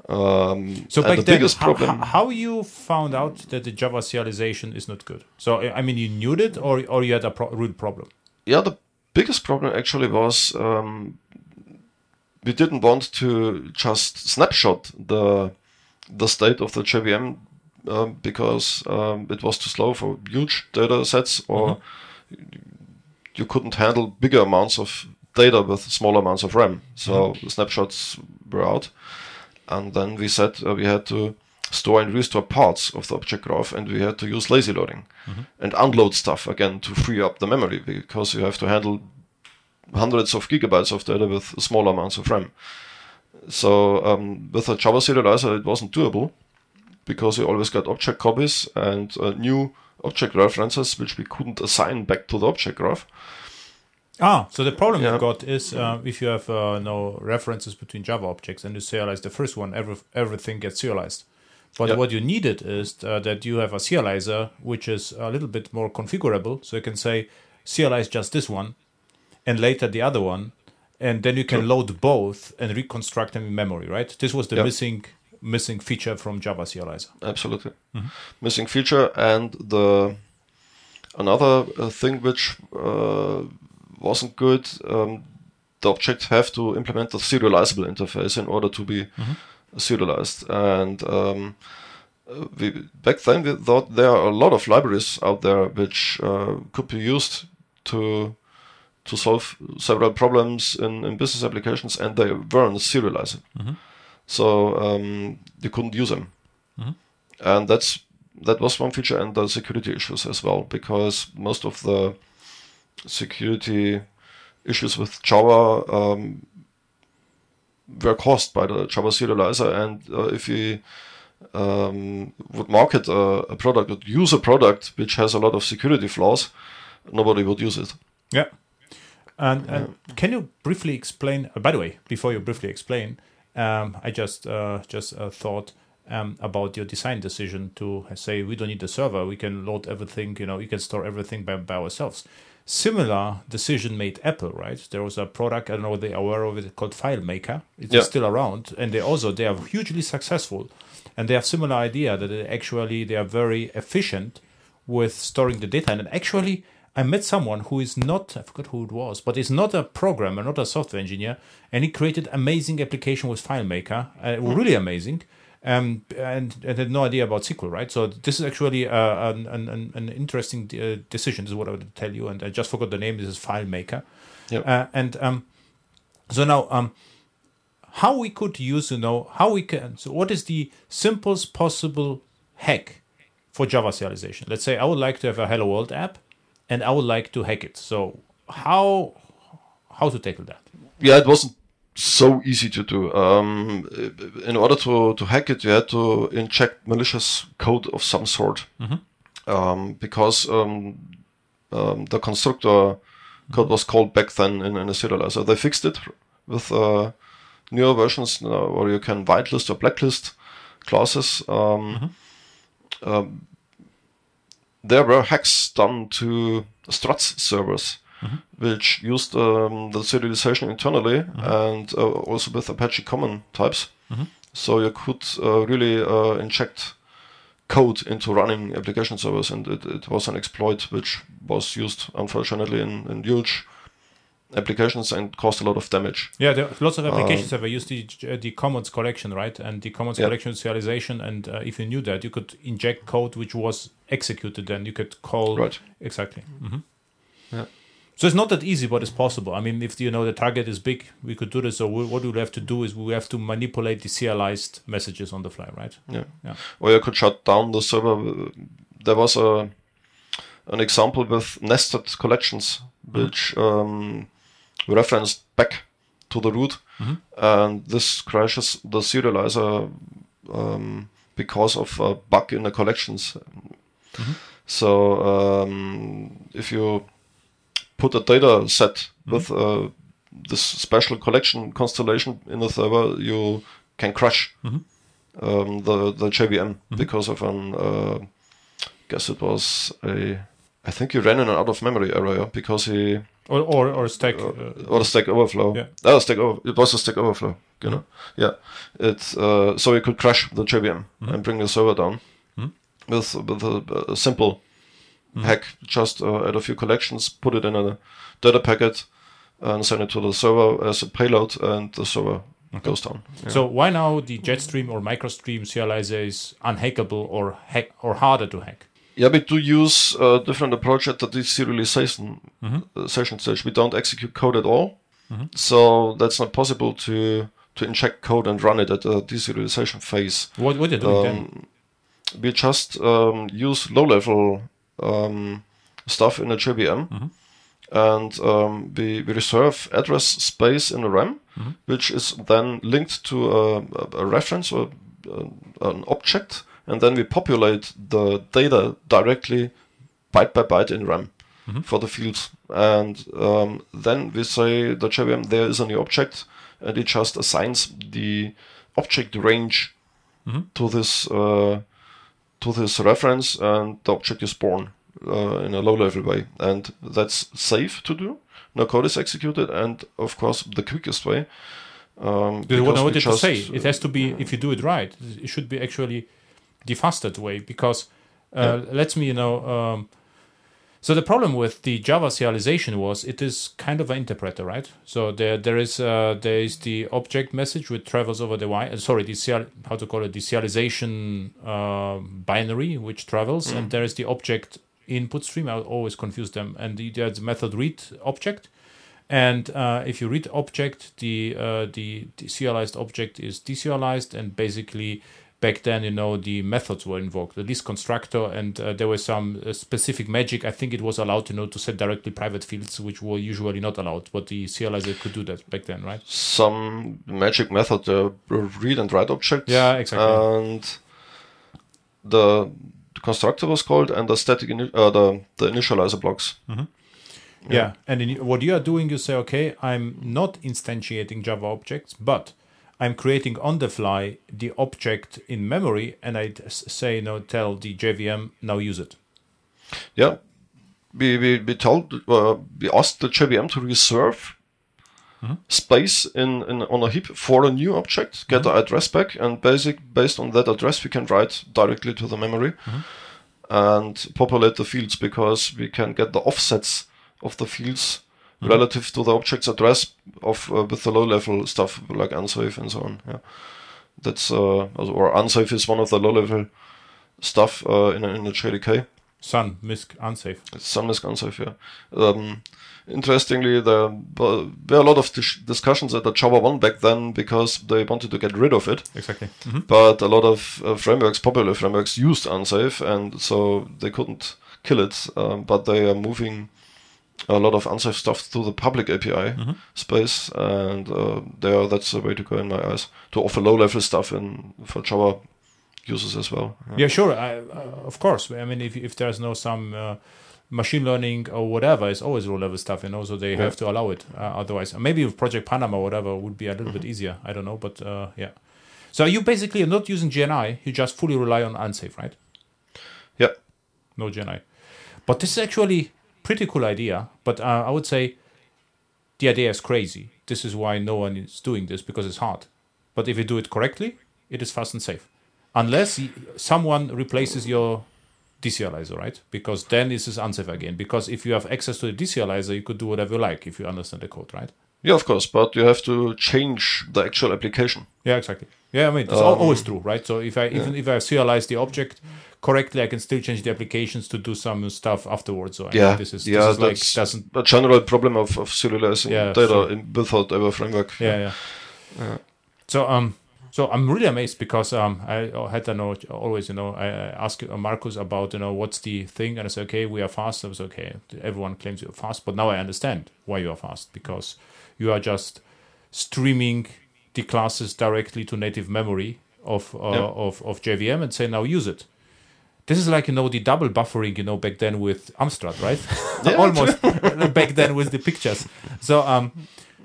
um, So back the then, biggest how, problem. how, how you found out that the Java serialization is not good? So I I mean, you knew it, or or you had a pro- real problem? yeah, the biggest problem actually was um, we didn't want to just snapshot the the state of the JVM um, because um, it was too slow for huge data sets or you couldn't handle bigger amounts of data with small amounts of RAM. So the snapshots were out. And then we said uh, we had to store and restore parts of the object graph and we had to use lazy loading and unload stuff again to free up the memory because you have to handle hundreds of gigabytes of data with small amounts of RAM. So um, with a Java serializer, it wasn't doable because you always got object copies and uh, new object references which we couldn't assign back to the object graph. Ah, so the problem Yeah. you got is uh, if you have uh, no references between Java objects and you serialize the first one, every, everything gets serialized. But Yeah. what you needed is uh, that you have a serializer which is a little bit more configurable. So you can say serialize just this one and later the other one, and then you can load both and reconstruct them in memory. Right? This was the Yeah. missing missing feature from Java serializer. absolutely. Missing feature and the another uh, thing which uh, wasn't good um, the objects have to implement the serializable interface in order to be serialized. And um, we, back then we thought there are a lot of libraries out there which uh, could be used to to solve several problems in, in business applications and they weren't serialized so um, you couldn't use them and that's that was one feature and the security issues as well because most of the security issues with java um, were caused by the java serializer and uh, if you um, would market a, a product or use a product which has a lot of security flaws nobody would use it Yeah. And, and can you briefly explain? Uh, by the way, before you briefly explain, um, I just uh, just uh, thought um, about your design decision to say we don't need the server. We can load everything. You know, you can store everything by, by ourselves. Similar decision made Apple, right? There was a product I don't know whether they're aware of it called FileMaker. It's Yeah. still around, and they also they are hugely successful, and they have similar idea that they actually they are very efficient with storing the data. And actually, I met someone who is not, I forgot who it was, but is not a programmer, not a software engineer, and he created amazing application with FileMaker, uh, really amazing, um, and, and had no idea about SQL, right? So this is actually uh, an, an, an interesting uh, decision, this is what I would tell you, and I just forgot the name, this is FileMaker. Yep. Uh, and um, so now, um, how we could use, you know, how we can, so what is the simplest possible hack for Java serialization? Let's say I would like to have a Hello World app and I would like to hack it. So how how to tackle that? yeah, it wasn't so easy to do. Um, in order to, to hack it, you had to inject malicious code of some sort. Um, because um, um, the constructor code was called back then in, in a serializer. So they fixed it with uh, newer versions now, where you can whitelist or blacklist classes. Um, um, there were hacks done to Struts servers which used um, the serialization internally and uh, also with Apache Common types. So you could uh, really uh, inject code into running application servers, and it, it was an exploit which was used, unfortunately, in, in huge applications and caused a lot of damage. Yeah, there are lots of applications have used the uh, the Commons collection, right? And the Commons Yeah. collection serialization, and uh, if you knew that, you could inject code which was executed, then you could call Right. exactly. hmm Yeah. So it's not that easy, but it's possible. I mean, if you know the target is big, we could do this. So we, what we would have to do is we have to manipulate the serialized messages on the fly, right? Yeah. Yeah. Or you could shut down the server. There was a an example with nested collections, which um, referenced back to the root, and this crashes the serializer um, because of a bug in the collections. So um, if you put a data set with uh, this special collection constellation in the server, you can crash um, the the JVM because of an uh, guess it was a I think he ran in an out of memory error because he or or, stack. Uh, or Stack Overflow. Yeah. Oh, Stack it was a Stack Overflow. You know, yeah. It's uh, so you could crash the JVM and bring the server down with with a, a simple hack. Just uh, add a few collections, put it in a data packet, and send it to the server as a payload, and the server goes down. Yeah. So why now the Jetstream or MicroStream serializer is unhackable or hack or harder to hack? Yeah, we do use a different approach at the deserialization uh, session stage. We don't execute code at all, so that's not possible to to inject code and run it at the deserialization phase. What what are you doing then? Um, we just um, use low-level um, stuff in a JVM, and um, we, we reserve address space in the RAM, which is then linked to a, a- a reference or uh, an object, and then we populate the data directly byte by byte in RAM for the fields, and um, then we say the JVM there is a new object, and it just assigns the object range to this uh, to this reference, and the object is born uh, in a low level way, and that's safe to do. No code is executed, and of course the quickest way. Um, you know what it to just- say? It has to be if you do it right. It should be actually the fastest way because uh, lets me you know. Um, so the problem with the Java serialization was it is kind of an interpreter, right? So there there is uh, there is the object message which travels over the y. Uh, sorry, the serial, how to call it the serialization uh, binary which travels, and there is the object input stream. I always confuse them, and the, there's the method read object. And uh, if you read object, the uh, the deserialized object is deserialized, and basically back then, you know, the methods were invoked, the list constructor, and uh, there was some uh, specific magic. I think it was allowed, you know, to set directly private fields, which were usually not allowed, but the serializer could do that back then, right? some magic method, uh, read and write objects. Yeah, exactly. And the, the constructor was called, and the static ini- uh, the the initializer blocks. Yeah, and in, what you are doing, you say, okay, I'm not instantiating Java objects, but I'm creating on the fly the object in memory, and I say, you know, tell the JVM now use it. Yeah, we we, we told uh, we asked the JVM to reserve mm-hmm. space in, in on a heap for a new object, get the mm-hmm. address back, and basic based on that address we can write directly to the memory mm-hmm. and populate the fields because we can get the offsets of the fields relative to the object's address of uh, with the low level stuff like unsafe and so on. Yeah, that's uh, or unsafe is one of the low level stuff uh, in in the JDK. Sun, misc, unsafe. Some is unsafe, yeah. Um, interestingly, there were a lot of dis- discussions at the JavaOne back then because they wanted to get rid of it. Exactly. But a lot of uh, frameworks, popular frameworks, used unsafe, and so they couldn't kill it. Um, but they are moving a lot of unsafe stuff through the public API space, and uh, there that's the way to go in my eyes to offer low-level stuff in for Java users as well. Yeah. Yeah, sure. I, uh, of course. I mean, if, if there's no some uh, machine learning or whatever, it's always low level stuff, you know, so they have to allow it. Uh, otherwise, maybe with Project Panama or whatever would be a little bit easier. I don't know, but uh, yeah. So you basically are not using JNI, you just fully rely on unsafe, right? yeah. no JNI. But this is actually pretty cool idea. But uh, I would say the idea is crazy. This is why no one is doing this because it's hard. But if you do it correctly, it is fast and safe, unless someone replaces your deserializer, right? Because then this is unsafe again. Because if you have access to the deserializer, you could do whatever you like if you understand the code, right? Yeah, of course, but you have to change the actual application. Yeah, exactly. Yeah, I mean it's al- always true, right? So if I even if I serialize the object correctly, I can still change the applications to do some stuff afterwards. So I Yeah, this is yeah, this is like doesn't a general problem of, of serializing Yeah, data sure. in, without ever framework. yeah, yeah. So um, so I'm really amazed because um, I had to know always, you know, I, I ask uh, Markus about you know what's the thing, and I said, okay, we are fast. I was okay. Everyone claims you're fast, but now I understand why you are fast because you are just streaming the classes directly to native memory of uh, Yeah. of of JVM and say now use it. this is like you know the double buffering you know back then with Amstrad, right? Almost back then with the pictures. So um,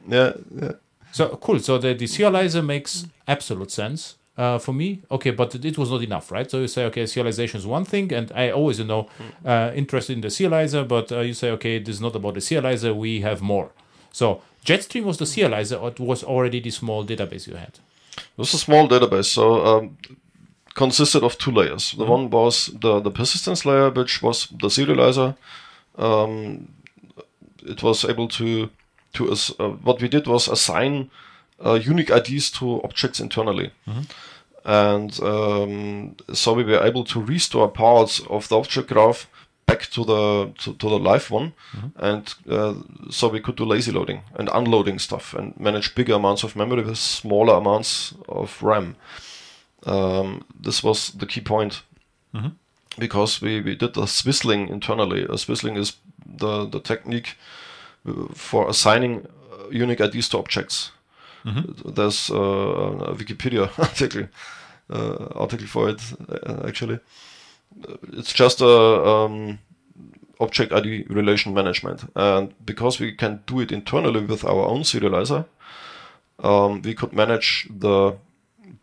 Yeah, yeah. so cool. So the, the serializer makes absolute sense uh, for me. Okay, but it was not enough, right? So you say, okay, serialization is one thing, and I always, you know, uh, interested in the serializer, but uh, you say, okay, this is not about the serializer. We have more. So Jetstream was the serializer, or it was already the small database you had. It was a small database, so um, consisted of two layers. The one was the, the persistence layer, which was the serializer. Um, it was able to to ass- uh, what we did was assign uh, unique IDs to objects internally, and um, so we were able to restore parts of the object graph back to the to, to the live one, and uh, so we could do lazy loading and unloading stuff and manage bigger amounts of memory with smaller amounts of RAM. Um, this was the key point because we, we did the swizzling internally. Uh, swizzling is the, the technique uh, for assigning uh, unique IDs to objects. There's uh, a Wikipedia article uh, article for it uh, actually. It's just a um, object ID relation management, and because we can do it internally with our own serializer, um, we could manage the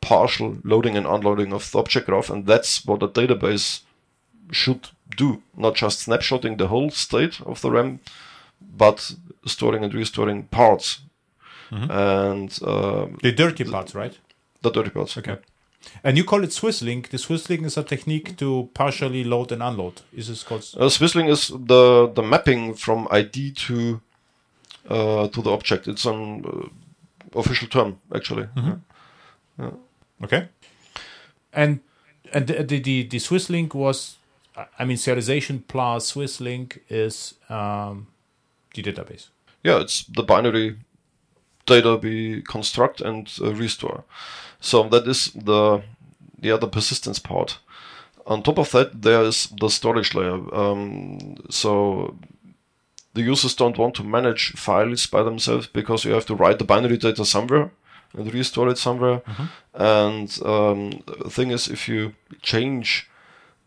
partial loading and unloading of the object graph, and that's what a database should do. Not just snapshotting the whole state of the RAM, but storing and restoring parts and um, The dirty parts, right? the dirty parts. Okay. And you call it Swisslink. The Swisslink is a technique to partially load and unload. Is this called? Uh, Swizzling is the the mapping from ID to uh, to the object. It's an uh, official term actually. Okay. And and the the the, the Swisslink was, I mean, serialization plus Swisslink is um, the database. yeah, it's the binary data we construct and uh, restore. So that is the the other persistence part. On top of that, there is the storage layer. Um, so the users don't want to manage files by themselves because you have to write the binary data somewhere and restore it somewhere. And um, the thing is, if you change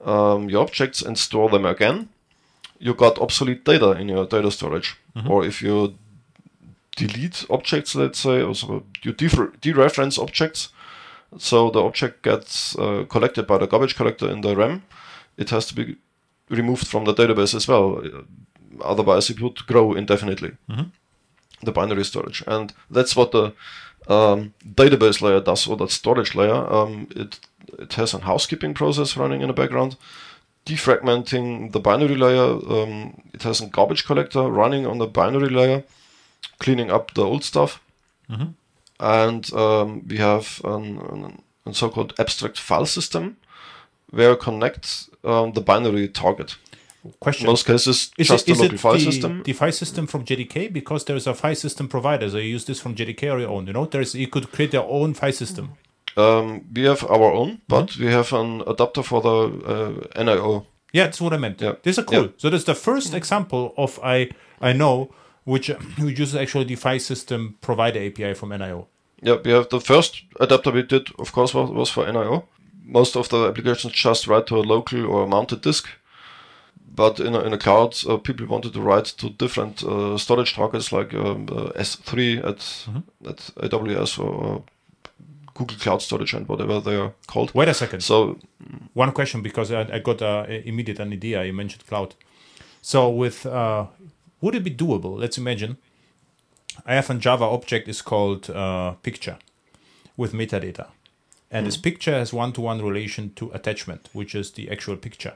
um, your objects and store them again, you got obsolete data in your data storage. Or if you delete objects, let's say, or so you dereference objects, so the object gets uh, collected by the garbage collector in the RAM, it has to be removed from the database as well. Uh, Otherwise, it would grow indefinitely. The binary storage, and that's what the um, database layer does, or that storage layer. Um, it it has a housekeeping process running in the background, defragmenting the binary layer. Um, it has a garbage collector running on the binary layer, cleaning up the old stuff. And um, we have an, an, a so-called abstract file system where connect um, the binary target. Question: In most cases, Is just it, is a local it file the, system. the file system from JDK? Because there is a file system provider, so you use this from JDK or your own. You know, there's you could create your own file system. Um, we have our own, but we have an adapter for the uh, NIO. Yeah, that's what I meant. Yeah. This is cool. Yeah. So that's the first example of I I know which which uses actually the file system provider API from NIO. Yeah, we have the first adapter we did, of course, was, was for NIO. Most of the applications just write to a local or a mounted disk. But in a, in a cloud, uh, people wanted to write to different uh, storage targets like um, uh, S3 at, at AWS or Google Cloud Storage and whatever they are called. Wait a second. So, One question because I, I got an immediate an idea. You mentioned cloud. So with uh, would it be doable? Let's imagine I have a Java object is called uh, picture with metadata, and this picture has one-to-one relation to attachment, which is the actual picture.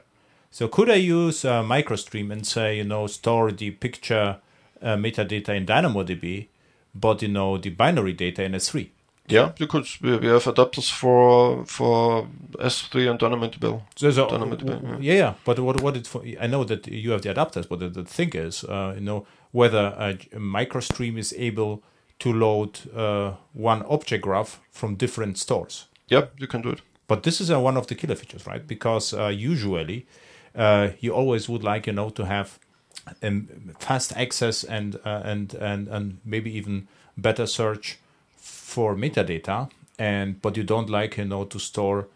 So could I use uh, MicroStream and say, you know, store the picture uh, metadata in DynamoDB, but you know the binary data in S3? Yeah, you could. We, we have adapters for for S3 and DynamoDB. So, so DynamoDB, w- yeah, yeah. But what what it for? I know that you have the adapters, but the, the thing is, uh, you know, whether a, a MicroStream is able to load uh, one object graph from different stores. Yeah, you can do it. But this is uh, one of the killer features, right? Because uh, usually uh, you always would like, you know, to have um, fast access and uh, and and and maybe even better search for metadata. And but you don't like, you know, to store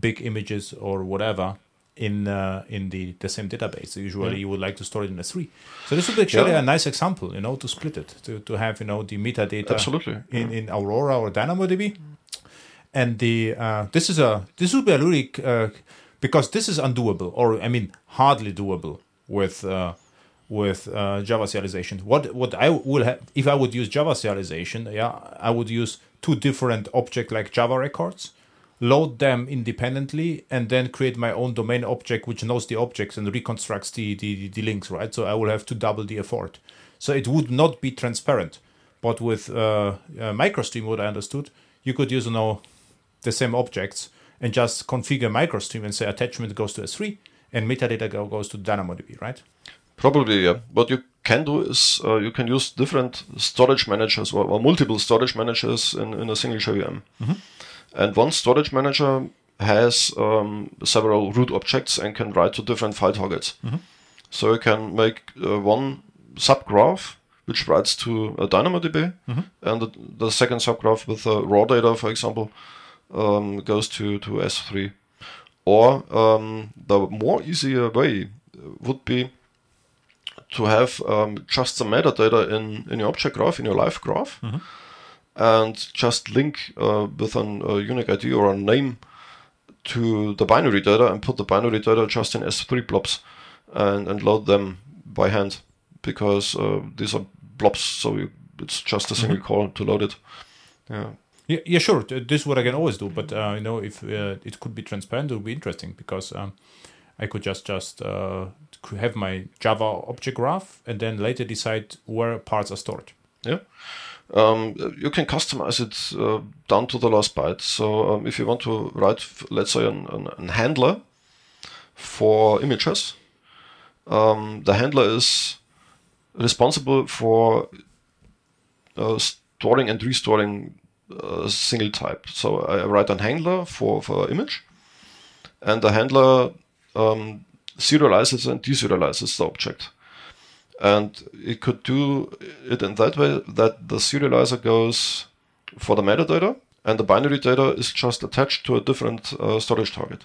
big images or whatever in uh, in the, the same database. Usually, you would like to store it in S3. So this would be actually Yeah. a nice example, you know, to split it to, to have you know the metadata Absolutely. in, in Aurora or DynamoDB. And the uh, this is a this would be a really uh, because this is undoable or I mean hardly doable with uh, with uh, Java serialization. What what I will have if I would use Java serialization, yeah, I would use two different object like Java records, load them independently, and then create my own domain object which knows the objects and reconstructs the the, the links. Right, so I will have to double the effort. So it would not be transparent. But with uh, uh, MicroStream, what I understood, you could use you know the same objects and just configure MicroStream and say attachment goes to S3 and metadata goes to DynamoDB, right? Probably, yeah. What you can do is uh, you can use different storage managers or, or multiple storage managers in, in a single JVM. And one storage manager has um, several root objects and can write to different file targets. So you can make uh, one subgraph which writes to a DynamoDB, and the, the second subgraph with uh, raw data, for example, um, goes to, to S3. Or um, the more easier way would be to have um, just some metadata in, in your object graph, in your live graph, and just link uh, with an, a unique ID or a name to the binary data and put the binary data just in S3 blobs and, and load them by hand because uh, these are blobs, so you, it's just a single call to load it. Yeah. Yeah, yeah, sure. This is what I can always do, but uh, you know, if uh, it could be transparent, it would be interesting because um, I could just just uh, have my Java object graph and then later decide where parts are stored. Yeah. Um, you can customize it uh, down to the last byte. So um, if you want to write, let's say, an, an, an handler for images, um, the handler is responsible for uh, storing and restoring a single type. So I write an handler for, for image, and the handler um, serializes and deserializes the object. And it could do it in that way that the serializer goes for the metadata, and the binary data is just attached to a different uh, storage target.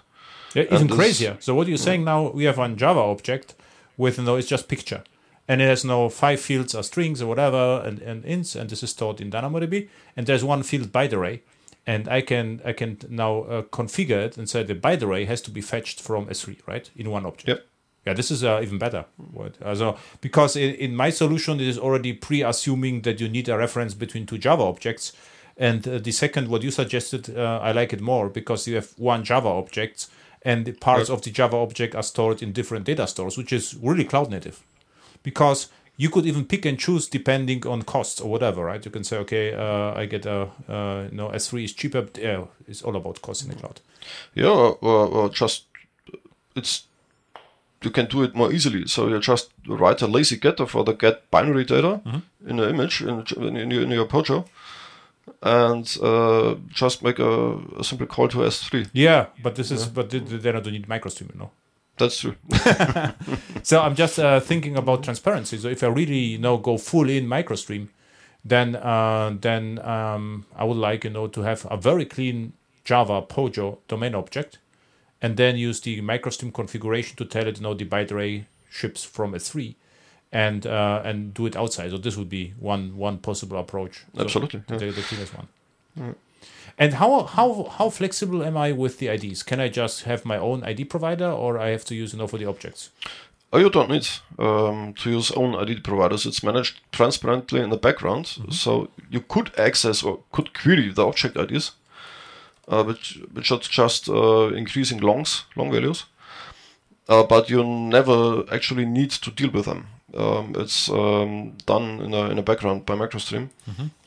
Yeah, even crazier. So what you're saying now, we have one Java object with no, it's just picture, and it has no five fields or strings or whatever and, and ints, and this is stored in DynamoDB. And there's one field byte array, and I can I can now uh, configure it and say the byte array has to be fetched from S3, right, in one object. Yep. Yeah, this is uh, even better. What, also, because in, in my solution, it is already pre-assuming that you need a reference between two Java objects. And uh, the second, what you suggested, uh, I like it more because you have one Java object and the parts of the Java object are stored in different data stores, which is really cloud native. Because you could even pick and choose depending on costs or whatever, right? You can say, okay, uh, I get a, uh, you know, S3 is cheaper. Yeah, it's all about cost in the cloud. Yeah, or, just it's you can do it more easily. So you just write a lazy getter for the get binary data in the image in, in, your, in your Pojo, and uh, just make a, a simple call to S3. Yeah, but this is, but th- th- then I don't need MicroStream, you know. That's true. So I'm just uh, thinking about transparency. So if I really you know go full in MicroStream, then uh, then um, I would like you know to have a very clean Java Pojo domain object, and then use the MicroStream configuration to tell it you know the byte array ships from S3, and uh, and do it outside. So this would be one one possible approach. So Absolutely, yeah. the, the cleanest one. And how how how flexible am I with the IDs? Can I just have my own ID provider, or I have to use know for the objects? Oh, you don't need um, to use own ID providers. It's managed transparently in the background, so you could access or could query the object IDs, uh, which which are just uh, increasing longs, long values. Uh, but you never actually need to deal with them. Um, it's um, done in a in a background by MicroStream,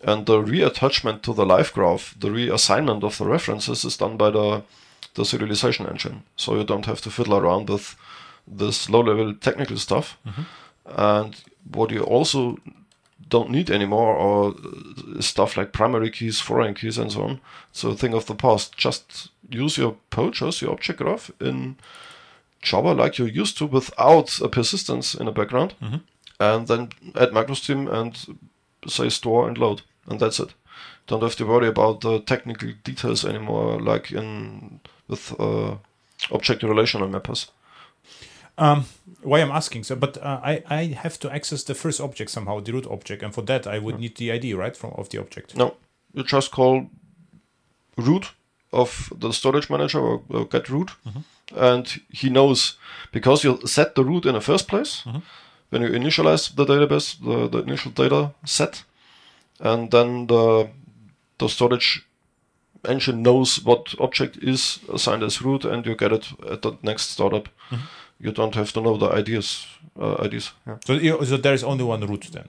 and the reattachment to the live graph, the reassignment of the references, is done by the the serialization engine. So you don't have to fiddle around with this low level technical stuff. And what you also don't need anymore are uh, stuff like primary keys, foreign keys, and so on. So thing of the past. Just use your POJOs, your object graph in Java like you're used to without a persistence in the background, and then add MicroStream and say store and load, and that's it. Don't have to worry about the technical details anymore, like in with uh, object relational mappers. Um, why I'm asking so, but uh, I I have to access the first object somehow, the root object, and for that I would need the ID, right, from of the object. No, you just call root of the storage manager or, or get root, and he knows because you set the root in the first place when you initialize the database, the, the initial data set, and then the the storage engine knows what object is assigned as root, and you get it at the next startup. You don't have to know the ideas. Uh, IDs. Yeah. So you, so there is only one root then.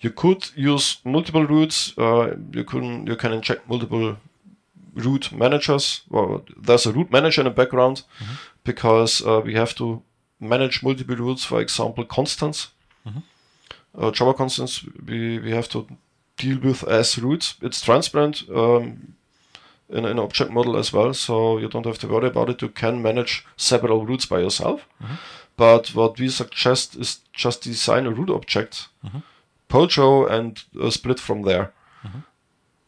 You could use multiple roots. Uh, you can you can inject multiple root managers. Well, there's a root manager in the background because uh, we have to manage multiple roots. For example, constants. Uh, Java constants we, we have to deal with as roots. It's transparent um, in an object model as well, so you don't have to worry about it. You can manage several roots by yourself. But what we suggest is just design a root object, Pojo, and uh, split from there.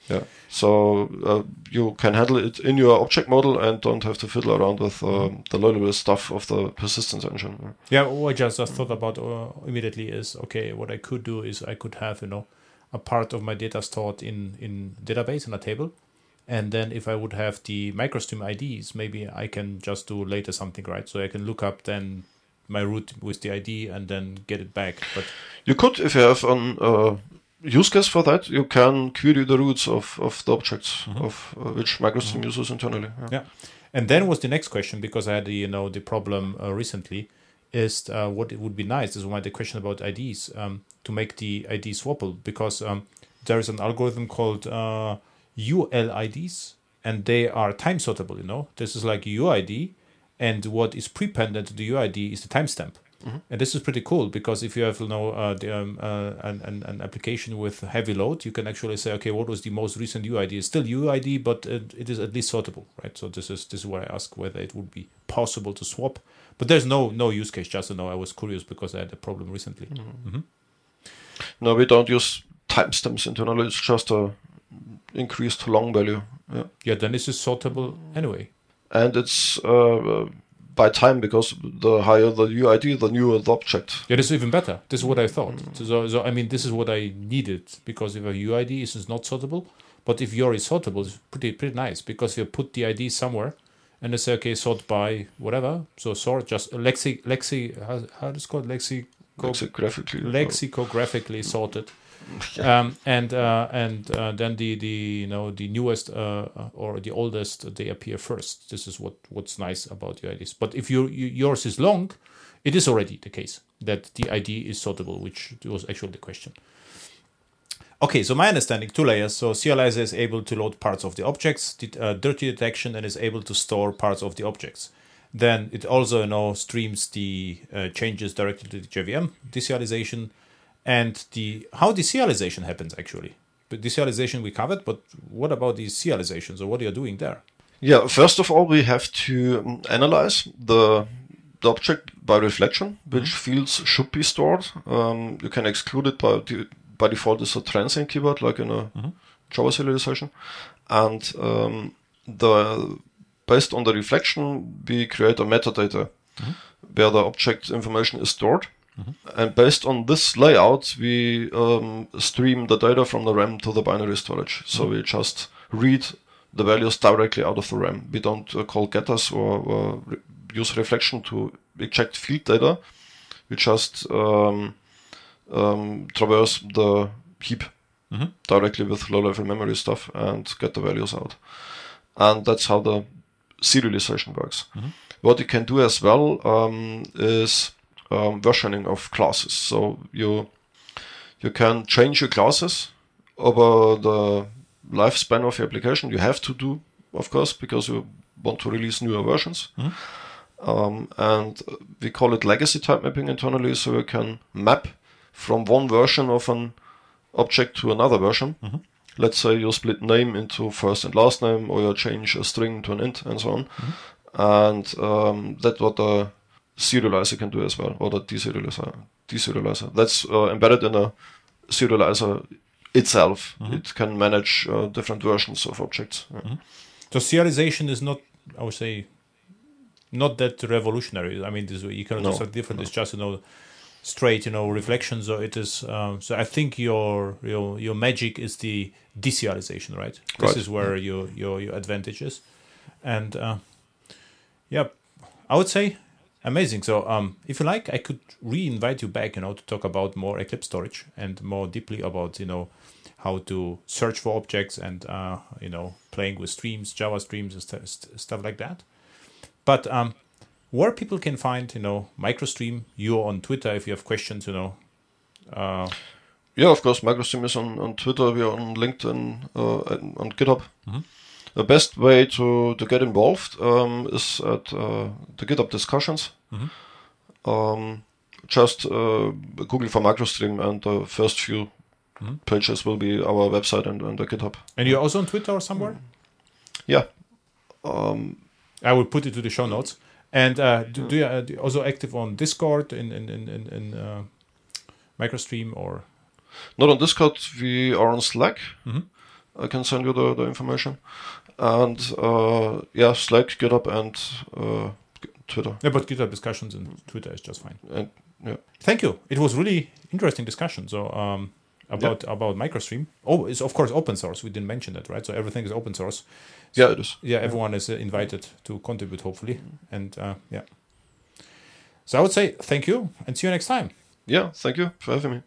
Yeah. So uh, you can handle it in your object model and don't have to fiddle around with um, the low-level stuff of the persistence engine. Yeah. Yeah, what I just, just thought about uh, immediately is okay. What I could do is I could have you know a part of my data stored in in database in a table, and then if I would have the microstream IDs, maybe I can just do later something right. So I can look up then my root with the ID and then get it back. But You could, if you have an uh, use case for that, you can query the roots of, of the objects of uh, which microstream uses internally. Yeah. yeah, and then was the next question because I had the, you know the problem uh, recently is uh, what it would be nice is why the question about IDs um, to make the ID swappable because um, there is an algorithm called uh, ULIDs and they are time sortable. You know, this is like UID, and what is prependent to the UID is the timestamp. And this is pretty cool because if you have you know uh, the, um, uh, an, an, an application with heavy load, you can actually say, okay, what was the most recent UID? It's still UID, but it, it is at least sortable, right? So this is this is why I ask whether it would be possible to swap. But there's no no use case. Just to know, I was curious because I had a problem recently. No, we don't use timestamps internally. It's just a increased long value. Yeah. Yeah, then this is sortable anyway. And it's uh, uh, by time because the higher the UID, the newer the object. Yeah, this is even better. This is what I thought. So, so I mean, this is what I needed because if a UID is not sortable, but if your is sortable, it's pretty pretty nice because you put the ID somewhere, and they say okay, sort by whatever. So sort just lexi lexi how how is it called lexi Lexicographically. lexicographically sorted. Um, and uh, and uh, then the, the you know the newest uh, or the oldest they appear first. This is what what's nice about your IDs. But if your you, yours is long, it is already the case that the ID is sortable, which was actually the question. Okay, so my understanding, two layers. So serializer is able to load parts of the objects, uh, dirty detection, and is able to store parts of the objects. Then it also you know streams the uh, changes directly to the JVM deserialization, and the how deserialization happens actually. But deserialization we covered, but what about the serialization? So what are you doing there? Yeah, first of all, we have to um, analyze the, the object by reflection, which fields should be stored. Um, you can exclude it by, de- by default as a transient keyword, like in a Java serialization. And um, the based on the reflection, we create a metadata where the object information is stored. And based on this layout, we um, stream the data from the RAM to the binary storage. So we just read the values directly out of the RAM. We don't uh, call getters or, or re- use reflection to eject field data. We just um, um, traverse the heap directly with low-level memory stuff and get the values out. And that's how the serialization works. What you can do as well um, is um, versioning of classes. So you you can change your classes over the lifespan of your application. You have to do, of course, because you want to release newer versions. Um, and we call it legacy type mapping internally, so you can map from one version of an object to another version. Let's say you split name into first and last name, or you change a string to an int, and so on. And um, that's what the serializer can do as well, or the deserializer. Deserializer. That's uh, embedded in a serializer itself. It can manage uh, different versions of objects. Yeah. So serialization is not, I would say, not that revolutionary. I mean, this, you cannot No, do something different. It's just you know straight you know reflections, So it is. Um, so I think your your your magic is the deserialization, right? This Right. is where your your your advantage is, and uh, yeah, I would say amazing. So um, if you like, I could re-invite you back, you know, to talk about more Eclipse storage and more deeply about you know how to search for objects and uh, you know playing with streams, Java streams, and st- st- stuff like that. But um, where people can find you know MicroStream, you're on Twitter if you have questions, you know. Uh, Yeah, of course. MicroStream is on, on Twitter. We are on LinkedIn, uh, and on GitHub. The best way to, to get involved um, is at uh, the GitHub discussions. Um, just uh, Google for MicroStream, and the first few pages will be our website and, and the GitHub. and you're also on Twitter or somewhere. Yeah. Um, I will put it to the show notes. And uh, do, do you uh, do you also active on Discord in in in in, in uh, MicroStream or not on Discord. We are on Slack. Mhm. I can send you the, the information. And uh, yeah, Slack, GitHub, and uh, Twitter. yeah, but GitHub discussions and Twitter is just fine. And yeah. Thank you. It was really interesting discussion. So um, about about MicroStream. Oh, it's of course open source. We didn't mention that, right? So everything is open source. Yeah, it is. Yeah, everyone is uh, invited to contribute, hopefully. And uh, yeah. So I would say thank you and see you next time. Yeah, thank you for having me.